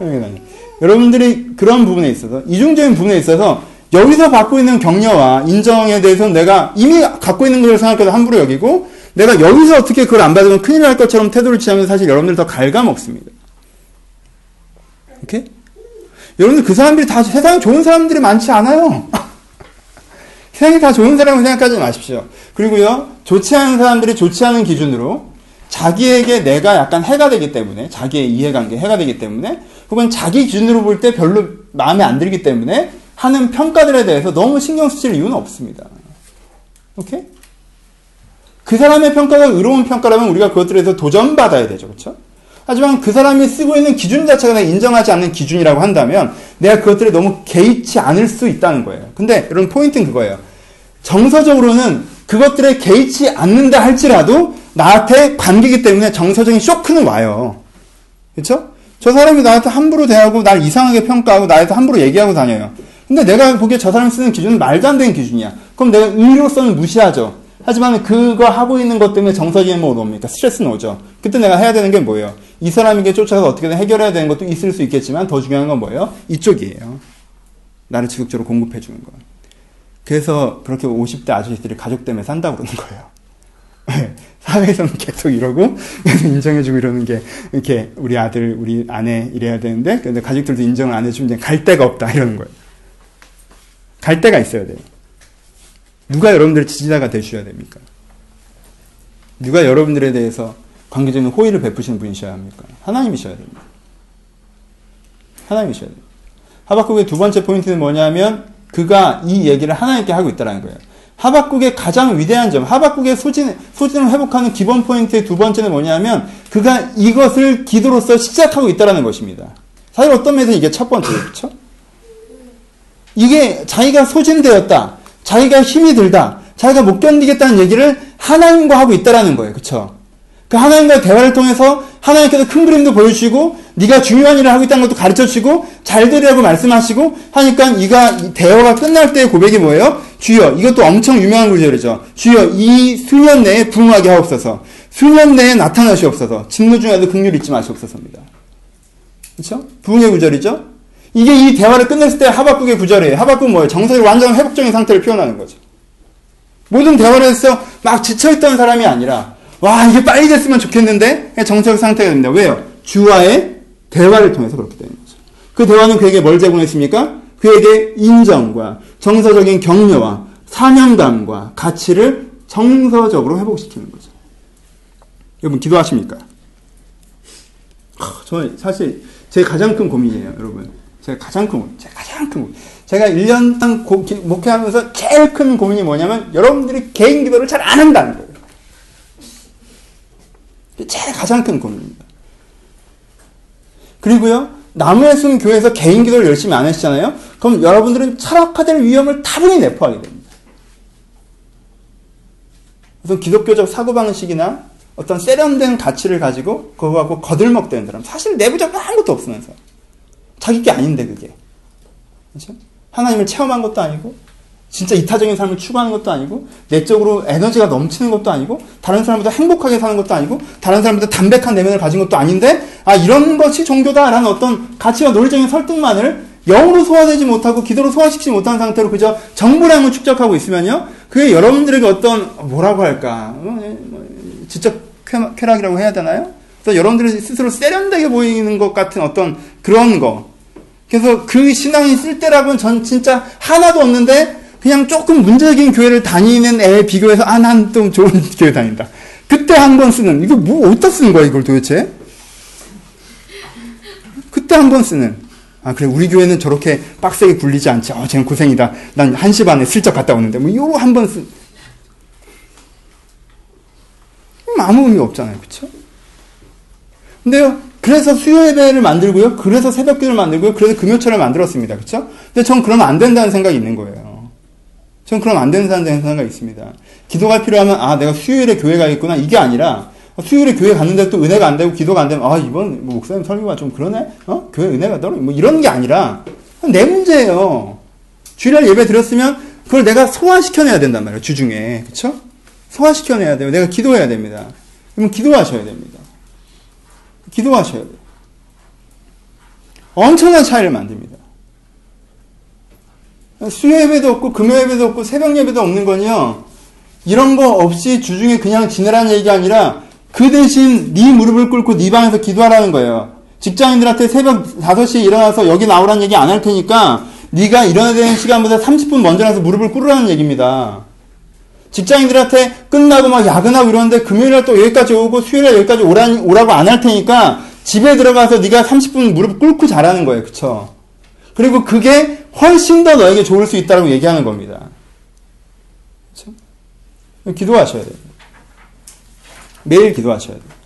여러분들이 그런 부분에 있어서, 이중적인 부분에 있어서, 여기서 받고 있는 격려와 인정에 대해서 내가 이미 갖고 있는 걸 생각해도 함부로 여기고, 내가 여기서 어떻게 그걸 안 받으면 큰일 날 것처럼 태도를 취하면 사실 여러분들 더 갉아먹습니다. 오케이? 여러분들 그 사람들이 다 세상에 좋은 사람들이 많지 않아요. 세상에 다 좋은 사람을 생각하지 마십시오. 그리고요, 좋지 않은 사람들이 좋지 않은 기준으로 자기에게 내가 약간 해가 되기 때문에, 자기의 이해관계 해가 되기 때문에, 혹은 자기 기준으로 볼 때 별로 마음에 안 들기 때문에 하는 평가들에 대해서 너무 신경 쓰실 이유는 없습니다. 오케이? 그 사람의 평가가 의로운 평가라면 우리가 그것들에 서 도전받아야 되죠. 그렇죠? 하지만 그 사람이 쓰고 있는 기준 자체가 내가 인정하지 않는 기준이라고 한다면 내가 그것들에 너무 개의치 않을 수 있다는 거예요. 근데 여러분 포인트는 그거예요. 정서적으로는 그것들에 개의치 않는다 할지라도 나한테 관계이기 때문에 정서적인 쇼크는 와요. 그렇죠? 저 사람이 나한테 함부로 대하고 날 이상하게 평가하고 나한테 함부로 얘기하고 다녀요. 근데 내가 보기에 저 사람이 쓰는 기준은 말도 안 되는 기준이야. 그럼 내가 의로서는 무시하죠. 하지만 그거 하고 있는 것 때문에 정서적인 뭐 옵니까? 스트레스는 오죠. 그때 내가 해야 되는 게 뭐예요? 이 사람에게 쫓아가서 어떻게든 해결해야 되는 것도 있을 수 있겠지만 더 중요한 건 뭐예요? 이쪽이에요. 나를 지속적으로 공급해 주는 거. 그래서 그렇게 50대 아저씨들이 가족 때문에 산다 고 그러는 거예요. 사회에서는 계속 이러고 인정해주고 이러는 게 이렇게 우리 아들, 우리 아내 이래야 되는데 근데 가족들도 인정을 안 해주면 갈 데가 없다 이러는 거예요. 갈 데가 있어야 돼요. 누가 여러분들의 지지자가 되셔야 됩니까? 누가 여러분들에 대해서 관계적인 호의를 베푸시는 분이셔야 합니까? 하나님이셔야 됩니다. 하나님이셔야 됩니다. 하박국의 두 번째 포인트는 뭐냐면 그가 이 얘기를 하나님께 하고 있다는 거예요. 하박국의 가장 위대한 점, 하박국의 소진, 소진을 회복하는 기본 포인트의 두 번째는 뭐냐면 그가 이것을 기도로서 시작하고 있다는 것입니다. 사실 어떤 면에서 이게 첫 번째예요. 그렇죠? 이게 자기가 소진되었다. 자기가 힘이 들다. 자기가 못 견디겠다는 얘기를 하나님과 하고 있다라는 거예요. 그렇죠? 그 하나님과의 대화를 통해서 하나님께서 큰 그림도 보여주시고 네가 중요한 일을 하고 있다는 것도 가르쳐주시고 잘 되리라고 말씀하시고 하니까 이가 대화가 끝날 때의 고백이 뭐예요? 주여 이것도 엄청 유명한 구절이죠. 주여 이 수년 내에 부흥하게 하옵소서. 수년 내에 나타나시옵소서. 진노 중에도 극률 잊지 마시옵소서입니다. 그렇죠? 부흥의 구절이죠. 이게 이 대화를 끝냈을 때 하박국의 구절이에요. 하박국 뭐예요? 정서를 완전 회복적인 상태를 표현하는 거죠. 모든 대화를 해서 막 지쳐있던 사람이 아니라 와 이게 빨리 됐으면 좋겠는데 정서적 상태가 됩니다. 왜요? 주와의 대화를 통해서 그렇게 되는 거죠. 그 대화는 그에게 뭘 제공했습니까? 그에게 인정과 정서적인 격려와 사명감과 가치를 정서적으로 회복시키는 거죠. 여러분 기도하십니까? 저 사실 제 가장 큰 고민이에요, 여러분. 제 가장 큰 고민, 제 가장 큰 고민. 제가 1년간 목회하면서 제일 큰 고민이 뭐냐면 여러분들이 개인 기도를 잘 안 한다는 거예요. 제일 가장 큰 고민입니다. 그리고요, 나무의 숨 교회에서 개인 기도를 열심히 안 하시잖아요? 그럼 여러분들은 철학화될 위험을 다분히 내포하게 됩니다. 그래서 기독교적 사고방식이나 어떤 세련된 가치를 가지고 그거 갖고 거들먹대는 사람. 사실 내부적으로 아무것도 없으면서. 자기 게 아닌데, 그게. 그렇죠? 하나님을 체험한 것도 아니고, 진짜 이타적인 삶을 추구하는 것도 아니고 내적으로 에너지가 넘치는 것도 아니고 다른 사람보다 행복하게 사는 것도 아니고 다른 사람보다 담백한 내면을 가진 것도 아닌데 아 이런 것이 종교다라는 어떤 가치와 논리적인 설득만을 영으로 소화되지 못하고 기도로 소화시키지 못한 상태로 그저 정보량을 축적하고 있으면요 그게 여러분들에게 어떤 뭐라고 할까 어, 예, 뭐, 지적 쾌락이라고 해야 되나요? 그래서 여러분들이 스스로 세련되게 보이는 것 같은 어떤 그런 거 그래서 그 신앙이 쓸데라고는 전 진짜 하나도 없는데 그냥 조금 문제적인 교회를 다니는 애에 비교해서 아, 난 좀 좋은 교회 다닌다. 그때 한 번 쓰는, 이거 뭐, 어디다 쓰는 거야, 이걸 도대체? 그때 한 번 쓰는. 아, 그래, 우리 교회는 저렇게 빡세게 굴리지 않지. 어, 쟤는 고생이다. 난 1시 반에 슬쩍 갔다 오는데, 뭐, 요거 한 번 쓰. 아무 의미 없잖아요. 그쵸? 근데요, 그래서 수요 예배를 만들고요. 그래서 새벽 기도를 만들고요. 그래서 금요철을 만들었습니다. 그쵸? 근데 전 그러면 안 된다는 생각이 있는 거예요. 전 그럼 안 사람들이 생각이 있습니다. 기도가 필요하면 아 내가 수요일에 교회 가겠구나 이게 아니라 수요일에 교회 갔는데 또 은혜가 안 되고 기도가 안 되면 아 이번 뭐 목사님 설교가 좀 그러네 어 교회 은혜가 떨어 뭐 이런 게 아니라 내 문제예요. 주일날 예배 드렸으면 그걸 내가 소화시켜내야 된단 말이에요 주중에 그렇죠? 소화시켜내야 돼요. 내가 기도해야 됩니다. 그러면 기도하셔야 됩니다. 기도하셔야 돼요. 엄청난 차이를 만듭니다. 수요 예배도 없고 금요 예배도 없고 새벽 예배도 없는 건요. 이런 거 없이 주중에 그냥 지내라는 얘기가 아니라 그 대신 네 무릎을 꿇고 네 방에서 기도하라는 거예요. 직장인들한테 새벽 5시에 일어나서 여기 나오라는 얘기 안 할 테니까 네가 일어나야 되는 시간보다 30분 먼저 나서 무릎을 꿇으라는 얘기입니다. 직장인들한테 끝나고 막 야근하고 이러는데 금요일날 또 여기까지 오고 수요일날 여기까지 오라, 오라고 안 할 테니까 집에 들어가서 네가 30분 무릎 꿇고 자라는 거예요. 그쵸? 그리고 그게 훨씬 더 너에게 좋을 수 있다고 얘기하는 겁니다. 그렇죠? 기도하셔야 돼요. 매일 기도하셔야 돼요.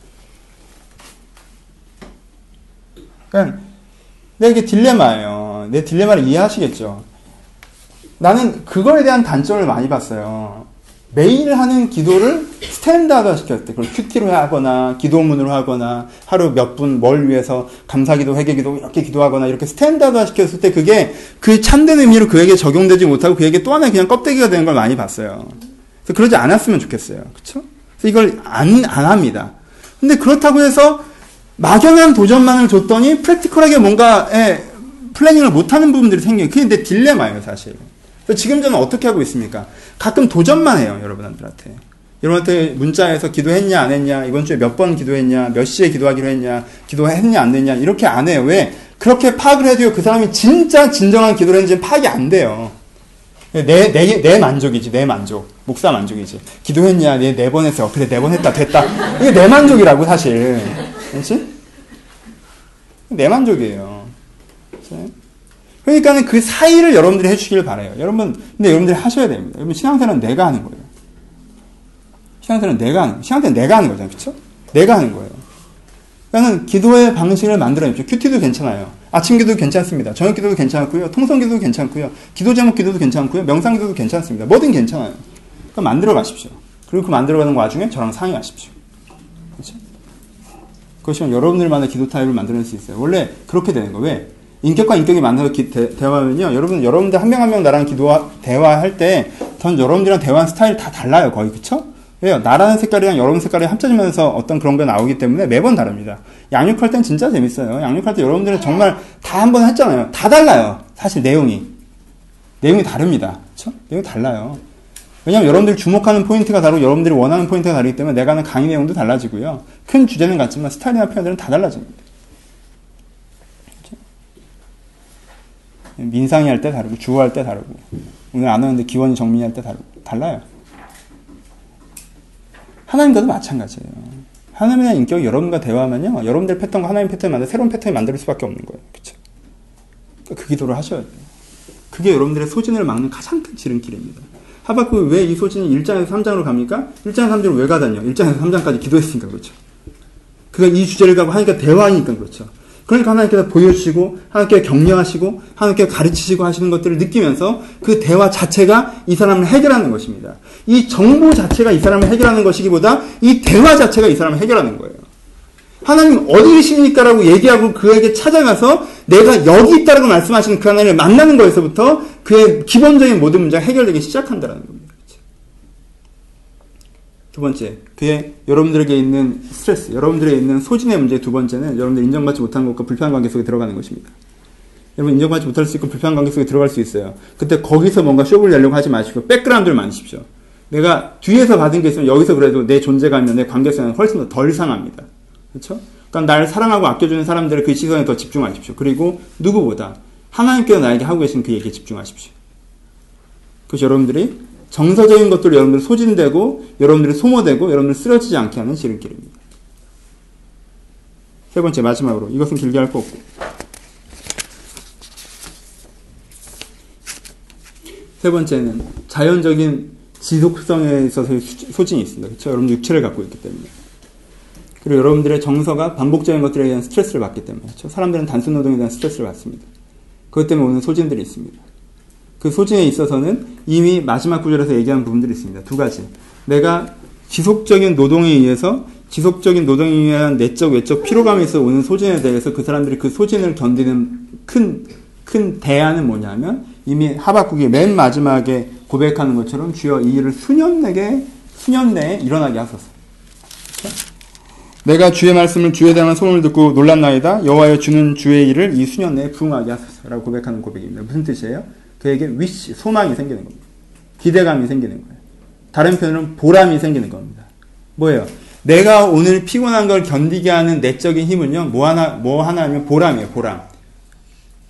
그러니까 이게 딜레마예요. 내 딜레마를 이해하시겠죠? 나는 그거에 대한 단점을 많이 봤어요. 매일 하는 기도를 standard 시켰대. 그걸 QT로 하거나 기도문으로 하거나 하루 몇 분 뭘 위해서 감사기도 회개기도 이렇게 기도하거나 이렇게 standard 시켰을 때 그게 그 참된 의미로 그에게 적용되지 못하고 그에게 또 하나의 그냥 껍데기가 되는 걸 많이 봤어요. 그래서 그러지 않았으면 좋겠어요. 그쵸? 그래서 이걸 안, 안 합니다. 근데 그렇다고 해서 막연한 도전만을 줬더니 프랙티컬하게 뭔가 에 플래닝을 못하는 부분들이 생겨요. 그게 내 딜레마예요, 사실. 지금 저는 어떻게 하고 있습니까? 가끔 도전만 해요, 여러분들한테. 여러분한테 문자에서 기도했냐, 안 했냐, 이번 주에 몇 번 기도했냐, 몇 시에 기도하기로 했냐, 기도했냐, 안 했냐, 이렇게 안 해요. 왜? 그렇게 파악을 해도요, 그 사람이 진짜 진정한 기도를 했는지 파악이 안 돼요. 내, 내, 내 만족이지, 내 만족. 목사 만족이지. 기도했냐, 내 네 번 했어. 그래, 네 번 했다, 됐다. 이게 내 만족이라고, 사실. 그렇지? 내 만족이에요. 그 러니까는 그 사이를 여러분들이 해주시길 바래요. 여러분, 근데 여러분들이 하셔야 됩니다. 여러분, 신앙생활은 내가 하는 거예요. 신앙생활은 내가 하는, 신앙생활은 내가 하는 거잖아요. 그쵸? 내가 하는 거예요. 그러니까 기도의 방식을 만들어냅시오. 큐티도 괜찮아요. 아침 기도도 괜찮습니다. 저녁 기도도 괜찮고요. 통성 기도도 괜찮고요. 기도 제목 기도도 괜찮고요. 명상 기도도 괜찮습니다. 뭐든 괜찮아요. 그러니까 만들어 가십시오. 그리고 그 만들어 가는 와중에 저랑 상의하십시오. 그렇죠? 그것이 여러분들만의 기도 타입을 만들어낼 수 있어요. 원래 그렇게 되는 거예요. 왜? 인격과 인격이 만나서 기, 대, 화하면요 여러분, 여러분들 한 명 한 명 나랑 기도 대화할 때, 전 여러분들이랑 대화하는 스타일 다 달라요. 거의. 그쵸? 왜요? 나라는 색깔이랑 여러분 색깔이 합쳐지면서 어떤 그런 게 나오기 때문에 매번 다릅니다. 양육할 땐 진짜 재밌어요. 양육할 때 여러분들은 정말 다 한 번 했잖아요. 다 달라요. 사실 내용이. 내용이 다릅니다. 그쵸? 내용이 달라요. 왜냐면 여러분들이 주목하는 포인트가 다르고 여러분들이 원하는 포인트가 다르기 때문에 내가 하는 강의 내용도 달라지고요. 큰 주제는 같지만 스타일이나 표현들은 다 달라집니다. 그쵸? 민상이 할 때 다르고 주호 할 때 다르고 오늘 안 하는데 기원이 정민이 할 때 다르고 달라요. 하나님과도 마찬가지예요. 하나님에 대한 인격이 여러분과 대화하면요. 여러분들 패턴과 하나님 패턴을 만들 새로운 패턴을 만들 수밖에 없는 거예요. 그쵸? 그러니까 그 기도를 하셔야 돼요. 그게 여러분들의 소진을 막는 가장 큰 지름길입니다. 하박국 왜이 소진이 1장에서 3장으로 갑니까? 1장에서 3장으로 왜 가다뇨? 1장에서 3장까지 기도했으니까 그렇죠. 그가 이 주제를 가고 하니까 대화하니까 그렇죠. 그러니까 하나님께서 보여주시고 하나님께 격려하시고 하나님께 가르치시고 하시는 것들을 느끼면서 그 대화 자체가 이 사람을 해결하는 것입니다. 이 정보 자체가 이 사람을 해결하는 것이기보다 이 대화 자체가 이 사람을 해결하는 거예요. 하나님 어디 계십니까? 라고 얘기하고 그에게 찾아가서 내가 여기 있다라고 말씀하시는 그 하나님을 만나는 거에서부터 그의 기본적인 모든 문제가 해결되기 시작한다는 겁니다. 두 번째, 그의 여러분들에게 있는 스트레스, 여러분들에게 있는 소진의 문제 두 번째는 여러분들 인정받지 못한 것과 불편한 관계 속에 들어가는 것입니다. 여러분 인정받지 못할 수 있고 불편한 관계 속에 들어갈 수 있어요. 그때 거기서 뭔가 쇼를 내려고 하지 마시고 백그라운드를 만드십시오. 내가 뒤에서 받은 게 있으면 여기서 그래도 내 존재감이나 내 관계성은 훨씬 덜 상합니다. 그렇죠? 그러니까 나를 사랑하고 아껴주는 사람들의 그 시선에 더 집중하십시오. 그리고 누구보다 하나님께서 나에게 하고 계신 그 얘기에 집중하십시오. 그래서 여러분들이 정서적인 것들로 여러분들 소진되고 여러분들이 소모되고 여러분들 쓰러지지 않게 하는 지름길입니다. 세 번째 마지막으로 이것은 길게 할 거 없고 세 번째는 자연적인 지속성에 있어서의 소진이 있습니다. 그렇죠? 여러분 육체를 갖고 있기 때문에. 그리고 여러분들의 정서가 반복적인 것들에 대한 스트레스를 받기 때문에. 그렇죠? 사람들은 단순 노동에 대한 스트레스를 받습니다. 그것 때문에 오는 소진들이 있습니다. 그 소진에 있어서는 이미 마지막 구절에서 얘기한 부분들이 있습니다. 두 가지. 내가 지속적인 노동에 의해서 지속적인 노동에 의한 내적 외적 피로감에서 오는 소진에 대해서 그 사람들이 그 소진을 견디는 큰, 큰 대안은 뭐냐면 이미 하박국이 맨 마지막에 고백하는 것처럼 주여 이 일을 수년 내게 수년 내에 일어나게 하소서. 내가 주의 말씀을 주에 대한 소문을 듣고 놀랐나이다. 여호와여 주는 주의 일을 이 수년 내에 부응하게 하소서라고 고백하는 고백입니다. 무슨 뜻이에요? 그에게 위시, 소망이 생기는 겁니다. 기대감이 생기는 거예요. 다른 표현은 보람이 생기는 겁니다. 뭐예요? 내가 오늘 피곤한 걸 견디게 하는 내적인 힘은요, 뭐 하나, 뭐 하나 하면 보람이에요, 보람.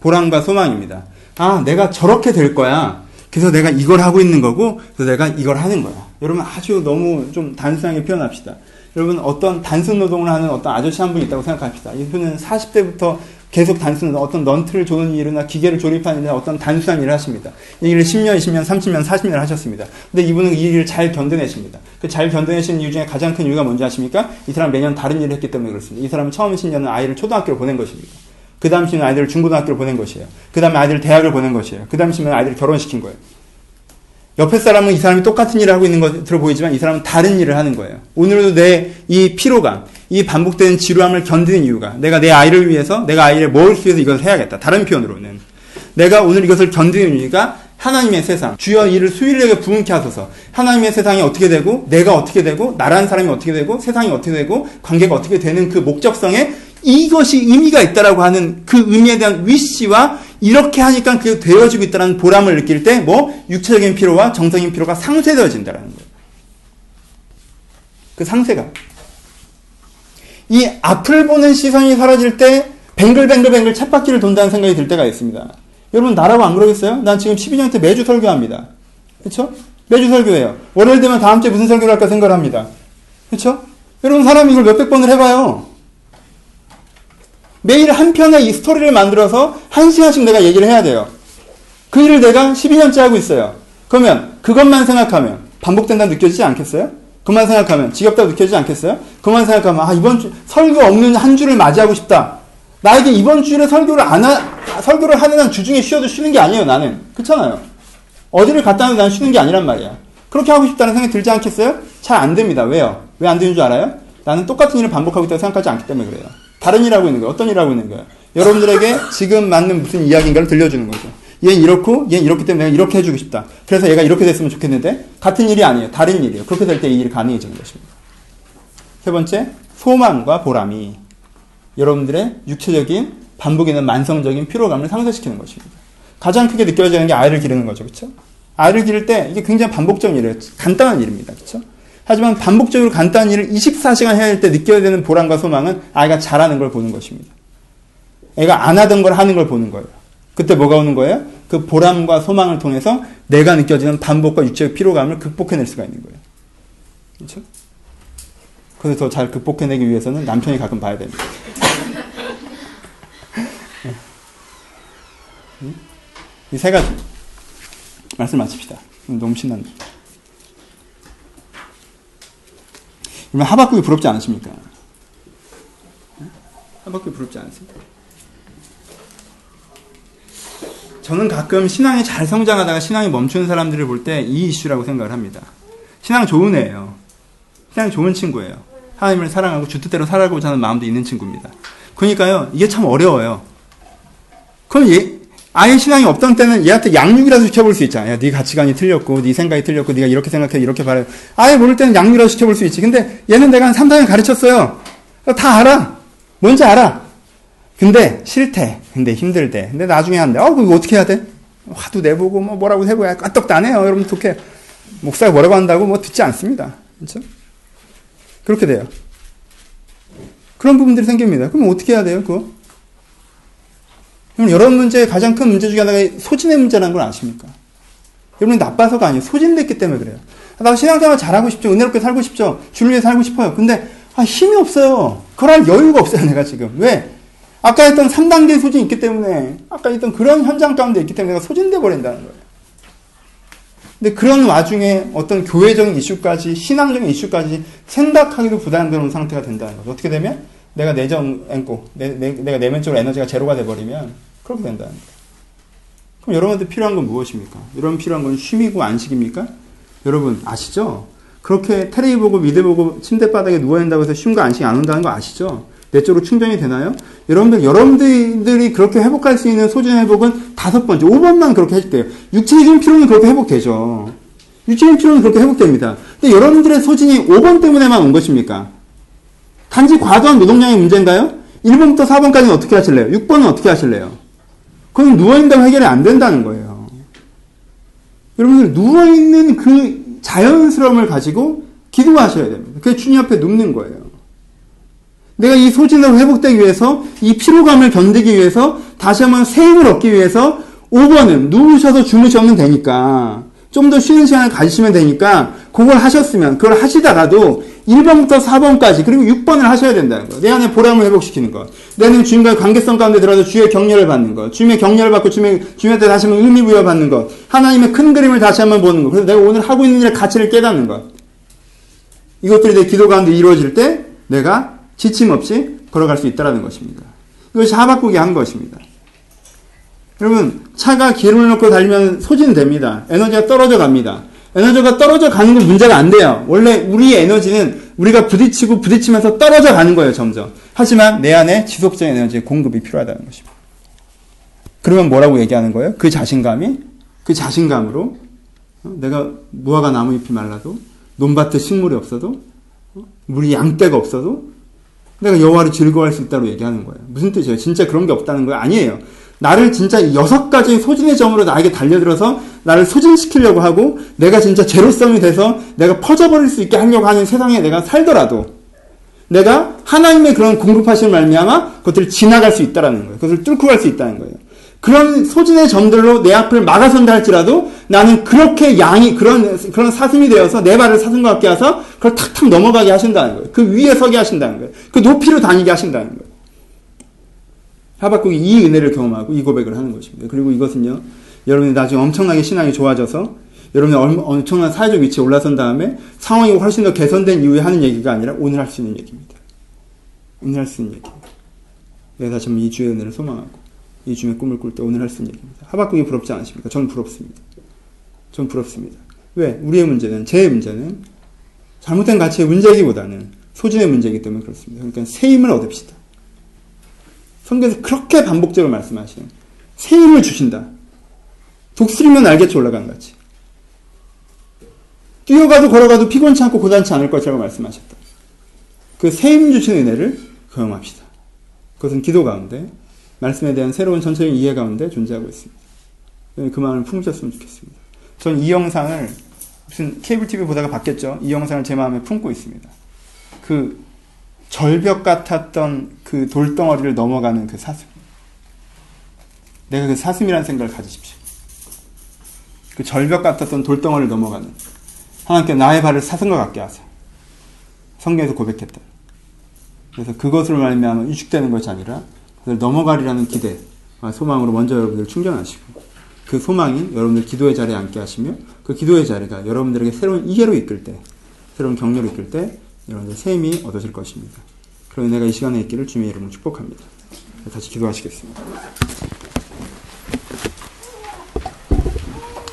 보람과 소망입니다. 아, 내가 저렇게 될 거야. 그래서 내가 이걸 하고 있는 거고, 그래서 내가 이걸 하는 거야. 여러분 아주 너무 좀 단순하게 표현합시다. 여러분 어떤 단순 노동을 하는 어떤 아저씨 한분 있다고 생각합시다. 이분은 40대부터 계속 단순한 어떤 넌트를 조는 일이나 기계를 조립하는 일이나 어떤 단순한 일을 하십니다. 이 일을 10년, 20년, 30년, 40년을 하셨습니다. 근데 이분은 이 일을 잘 견뎌내십니다. 그 잘 견뎌내시는 이유 중에 가장 큰 이유가 뭔지 아십니까? 이 사람 매년 다른 일을 했기 때문에 그렇습니다. 이 사람은 처음 10년은 아이를 초등학교로 보낸 것입니다. 그 다음 10년 아이들을 중고등학교로 보낸 것이에요. 그 다음에 아이들을 대학을 보낸 것이에요. 그 다음 10년 아이들을 결혼시킨 거예요. 옆에 사람은 이 사람이 똑같은 일을 하고 있는 것으로 보이지만 이 사람은 다른 일을 하는 거예요. 오늘도 내 이 피로감, 이 반복되는 지루함을 견디는 이유가 내가 내 아이를 위해서, 내가 아이를 먹을 수 위해서 이것을 해야겠다. 다른 표현으로는. 내가 오늘 이것을 견디는 이유가 하나님의 세상, 주여 이를 수일에게 부응케 하소서. 하나님의 세상이 어떻게 되고, 내가 어떻게 되고, 나라는 사람이 어떻게 되고, 세상이 어떻게 되고, 관계가 어떻게 되는 그 목적성에 이것이 의미가 있다라고 하는 그 의미에 대한 위시와 이렇게 하니까 그 되어지고 있다는 보람을 느낄 때 뭐 육체적인 피로와 정성인 피로가 상쇄되어진다라는 거예요. 그 상쇄가 이 앞을 보는 시선이 사라질 때 뱅글뱅글뱅글 쳇바퀴를 돈다는 생각이 들 때가 있습니다. 여러분 나라고 안 그러겠어요? 난 지금 12년 때 매주 설교합니다. 그렇죠? 매주 설교해요. 월요일 되면 다음 주에 무슨 설교를 할까 생각을 합니다. 그렇죠? 여러분 사람이 이걸 몇백 번을 해봐요. 매일 한 편의 이 스토리를 만들어서 한 시간씩 내가 얘기를 해야 돼요. 그 일을 내가 12년째 하고 있어요. 그러면 그것만 생각하면 반복된다 느껴지지 않겠어요? 그만 생각하면 지겹다고 느껴지지 않겠어요? 그만 생각하면 아 이번 주 설교 없는 한 주를 맞이하고 싶다. 나에게 이번 주에 설교를 안 하, 설교를 하는 한 주중에 쉬어도 쉬는 게 아니에요 나는 그렇잖아요. 어디를 갔다 와도 난 쉬는 게 아니란 말이야. 그렇게 하고 싶다는 생각이 들지 않겠어요? 잘 안 됩니다. 왜요? 왜 안 되는 줄 알아요? 나는 똑같은 일을 반복하고 있다고 생각하지 않기 때문에 그래요. 다른 일 하고 있는 거예요. 어떤 일 하고 있는 거예요? 여러분들에게 지금 맞는 무슨 이야기인가를 들려주는 거죠. 얘는 이렇고, 얘는 이렇기 때문에 내가 이렇게 해주고 싶다. 그래서 얘가 이렇게 됐으면 좋겠는데, 같은 일이 아니에요. 다른 일이에요. 그렇게 될 때 이 일이 가능해지는 것입니다. 세 번째, 소망과 보람이 여러분들의 육체적인 반복이는 만성적인 피로감을 상쇄시키는 것입니다. 가장 크게 느껴지는 게 아이를 기르는 거죠. 그렇죠? 아이를 기를 때 이게 굉장히 반복적인 일이에요. 간단한 일입니다. 그렇죠? 하지만 반복적으로 간단한 일을 24시간 해야 할 때 느껴야 되는 보람과 소망은 아이가 잘하는 걸 보는 것입니다. 애가 안 하던 걸 하는 걸 보는 거예요. 그때 뭐가 오는 거예요? 그 보람과 소망을 통해서 내가 느껴지는 반복과 육체의 피로감을 극복해낼 수가 있는 거예요. 그렇죠? 그래서 더 잘 극복해내기 위해서는 남편이 가끔 봐야 됩니다. 이 세 가지 말씀 마칩시다. 너무 신난다. 그러면 하박국이 부럽지 않으십니까? 하박국이 부럽지 않으십니까? 저는 가끔 신앙이 잘 성장하다가 신앙이 멈추는 사람들을 볼 때 이 이슈라고 생각을 합니다. 신앙 좋은 애예요. 신앙 좋은 친구예요. 하나님을 사랑하고 주 뜻대로 살아가고자 하는 마음도 있는 친구입니다. 그러니까요, 이게 참 어려워요. 그럼 얘, 아예 신앙이 없던 때는 얘한테 양육이라도 시켜볼 수 있잖아요. 네 가치관이 틀렸고, 네 생각이 틀렸고, 네가 이렇게 생각해, 이렇게 바래. 아예 모를 때는 양육이라도 시켜볼 수 있지. 근데 얘는 내가 한 3, 4년 가르쳤어요. 다 알아. 뭔지 알아. 근데 싫대. 근데 힘들대. 근데 나중에 한대. 어, 그거 어떻게 해야 돼? 화도 내보고, 뭐 뭐라고 해보고, 까떡도 안 해요. 여러분, 어떻게. 목사가 뭐라고 한다고 뭐 듣지 않습니다. 그렇죠? 그렇게 돼요. 그런 부분들이 생깁니다. 그럼 어떻게 해야 돼요, 그거? 여러분 문제의 가장 큰 문제 중에 하나가 소진의 문제라는 걸 아십니까? 여러분이 나빠서가 아니에요. 소진됐기 때문에 그래요. 나 신앙생활 잘하고 싶죠. 은혜롭게 살고 싶죠. 주를 위해 살고 싶어요. 근데 아, 힘이 없어요. 그럴 여유가 없어요. 내가 지금. 왜? 아까 했던 3단계 소진이 있기 때문에 아까 했던 그런 현장 가운데 있기 때문에 내가 소진돼 버린다는 거예요. 근데 그런 와중에 어떤 교회적인 이슈까지 신앙적인 이슈까지 생각하기도 부담스러운 상태가 된다는 거죠. 어떻게 되면 내가 내정 앵고 내, 내, 내가 내면적으로 에너지가 제로가 돼버리면 그렇게 된다는 거예요. 그럼 여러분한테 필요한 건 무엇입니까? 여러분 필요한 건 쉼이고 안식입니까? 여러분 아시죠? 그렇게 테레비 보고 미드 보고 침대 바닥에 누워 있다고 해서 쉼과 안식이 안 온다는 거 아시죠? 내적으로 충전이 되나요? 여러분들, 여러분들이 그렇게 회복할 수 있는 소진 회복은 다섯 번째, 5번만 그렇게 해줄게요. 육체적인 피로는 그렇게 회복되죠. 육체적인 피로는 그렇게 회복됩니다. 근데 여러분들의 소진이 5번 때문에만 온 것입니까? 단지 과도한 노동량의 문제인가요? 1번부터 4번까지는 어떻게 하실래요? 6번은 어떻게 하실래요? 그건 누워있다고 해결이 안 된다는 거예요. 여러분들, 누워있는 그 자연스러움을 가지고 기도하셔야 됩니다. 그게 주님 앞에 눕는 거예요. 내가 이 소진으로 회복되기 위해서 이 피로감을 견디기 위해서 다시 한번 새 힘을 얻기 위해서 5번은 누우셔서 주무시면 되니까 좀 더 쉬는 시간을 가지시면 되니까 그걸 하셨으면 그걸 하시다가도 1번부터 4번까지 그리고 6번을 하셔야 된다는 거예요. 내 안에 보람을 회복시키는 것. 내 안에 주님과의 관계성 가운데 들어가서 주의 격려를 받는 것. 주님의 격려를 받고 주님의, 주님한테 다시 한번 의미 부여받는 것. 하나님의 큰 그림을 다시 한번 보는 것. 그래서 내가 오늘 하고 있는 일의 가치를 깨닫는 것. 이것들이 내 기도 가운데 이루어질 때 내가 지침 없이 걸어갈 수 있다는 것입니다. 이것이 하박국이 한 것입니다. 여러분, 차가 기름을 넣고 달리면 소진됩니다. 에너지가 떨어져 갑니다. 에너지가 떨어져 가는 건 문제가 안 돼요. 원래 우리의 에너지는 우리가 부딪히고 부딪히면서 떨어져 가는 거예요, 점점. 하지만 내 안에 지속적인 에너지의 공급이 필요하다는 것입니다. 그러면 뭐라고 얘기하는 거예요? 그 자신감이, 그 자신감으로 어, 내가 무화과 나무 잎이 말라도, 논밭에 식물이 없어도, 어, 물이 양떼가 없어도, 내가 여호와를 즐거워할 수 있다고 얘기하는 거예요. 무슨 뜻이에요? 진짜 그런 게 없다는 거예요? 아니에요. 나를 진짜 여섯 가지 소진의 점으로 나에게 달려들어서 나를 소진시키려고 하고 내가 진짜 제로성이 돼서 내가 퍼져버릴 수 있게 하려고 하는 세상에 내가 살더라도 내가 하나님의 그런 공급하시는 말미암아 그것들을 지나갈 수 있다라는 거예요. 그것을 뚫고 갈 수 있다는 거예요. 그런 소진의 점들로 내 앞을 막아선다 할지라도 나는 그렇게 양이 그런 그런 사슴이 되어서 내 발을 사슴과 같게 해서 그걸 탁탁 넘어가게 하신다는 거예요. 그 위에 서게 하신다는 거예요. 그 높이로 다니게 하신다는 거예요. 하박국이 이 은혜를 경험하고 이 고백을 하는 것입니다. 그리고 이것은요, 여러분이 나중에 엄청나게 신앙이 좋아져서 여러분이 엄청난 사회적 위치에 올라선 다음에 상황이 훨씬 더 개선된 이후에 하는 얘기가 아니라 오늘 할 수 있는 얘기입니다. 오늘 할 수 있는 얘기입니다. 내가 다시 한번 이 주의 은혜를 소망하고 이 주의 꿈을 꿀 때 오늘 할 수 있는 얘기입니다. 하박국이 부럽지 않으십니까? 저는 부럽습니다. 저는 부럽습니다. 왜? 우리의 문제는, 제 문제는 잘못된 가치의 문제이기보다는 소진의 문제이기 때문에 그렇습니다. 그러니까 새 힘을 얻읍시다. 성경에서 그렇게 반복적으로 말씀하시는 새 힘을 주신다. 독수리면 날개치 올라간 같이. 뛰어가도 걸어가도 피곤치 않고 고단치 않을 것이라고 말씀하셨다. 그 새 힘 주신 은혜를 경험합시다. 그것은 기도 가운데 말씀에 대한 새로운 전체적인 이해 가운데 존재하고 있습니다. 그 마음을 품으셨으면 좋겠습니다. 전 이 영상을 무슨 케이블 TV 보다가 봤겠죠. 이 영상을 제 마음에 품고 있습니다. 그 절벽 같았던 그 돌덩어리를 넘어가는 그 사슴. 내가 그 사슴이라는 생각을 가지십시오. 그 절벽 같았던 돌덩어리를 넘어가는 하나님께 나의 발을 사슴과 같게 하세요. 성경에서 고백했다. 그래서 그것으로 말미암아 유축되는 것이 아니라 그걸 넘어가리라는 기대, 소망으로 먼저 여러분들 충전하시고 그 소망이 여러분들 기도의 자리에 앉게 하시며 그 기도의 자리가 여러분들에게 새로운 이해로 이끌 때, 새로운 격려로 이끌 때 새 힘이 얻어질 것입니다. 그럼 내가 이 시간에 있기를 주님의 이름으로 축복합니다. 다시 기도하시겠습니다.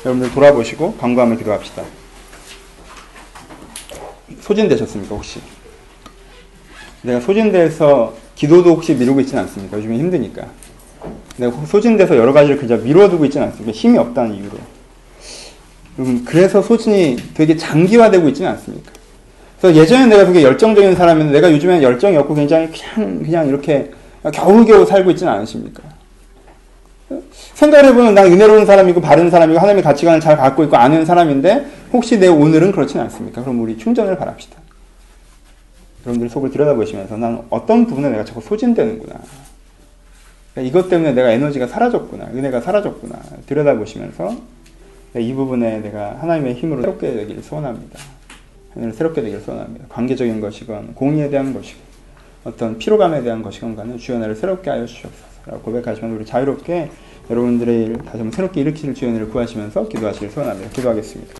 여러분들 돌아보시고 광고하며 기도합시다. 소진되셨습니까, 혹시? 내가 소진돼서 기도도 혹시 미루고 있지는 않습니까? 요즘에 힘드니까. 내가 소진돼서 여러 가지를 그냥 미뤄두고 있지는 않습니까? 힘이 없다는 이유로. 여러분, 그래서 소진이 되게 장기화되고 있지는 않습니까? 그래서 예전에 내가 되게 열정적인 사람인데 내가 요즘에는 열정이 없고 굉장히 그냥, 그냥 이렇게 겨우겨우 살고 있지는 않으십니까? 생각을 해보면 나 은혜로운 사람이고 바른 사람이고 하나님의 가치관을 잘 갖고 있고 아는 사람인데 혹시 내 오늘은 그렇지는 않습니까? 그럼 우리 충전을 바랍시다. 여러분들 속을 들여다보시면서 난 어떤 부분에 내가 자꾸 소진되는구나. 그러니까 이것 때문에 내가 에너지가 사라졌구나. 은혜가 사라졌구나. 들여다보시면서 이 부분에 내가 하나님의 힘으로 새롭게 되기를 소원합니다. 하나님을 새롭게 되기를 소원합니다. 관계적인 것이건 공의에 대한 것이건 어떤 피로감에 대한 것이건 간에 주여 나를 새롭게 하여 주옵소서 고백하시면 우리 자유롭게 여러분들의 다시 한번 새롭게 일으키실 주연을 구하시면서 기도하시길 소원합니다. 기도하겠습니다.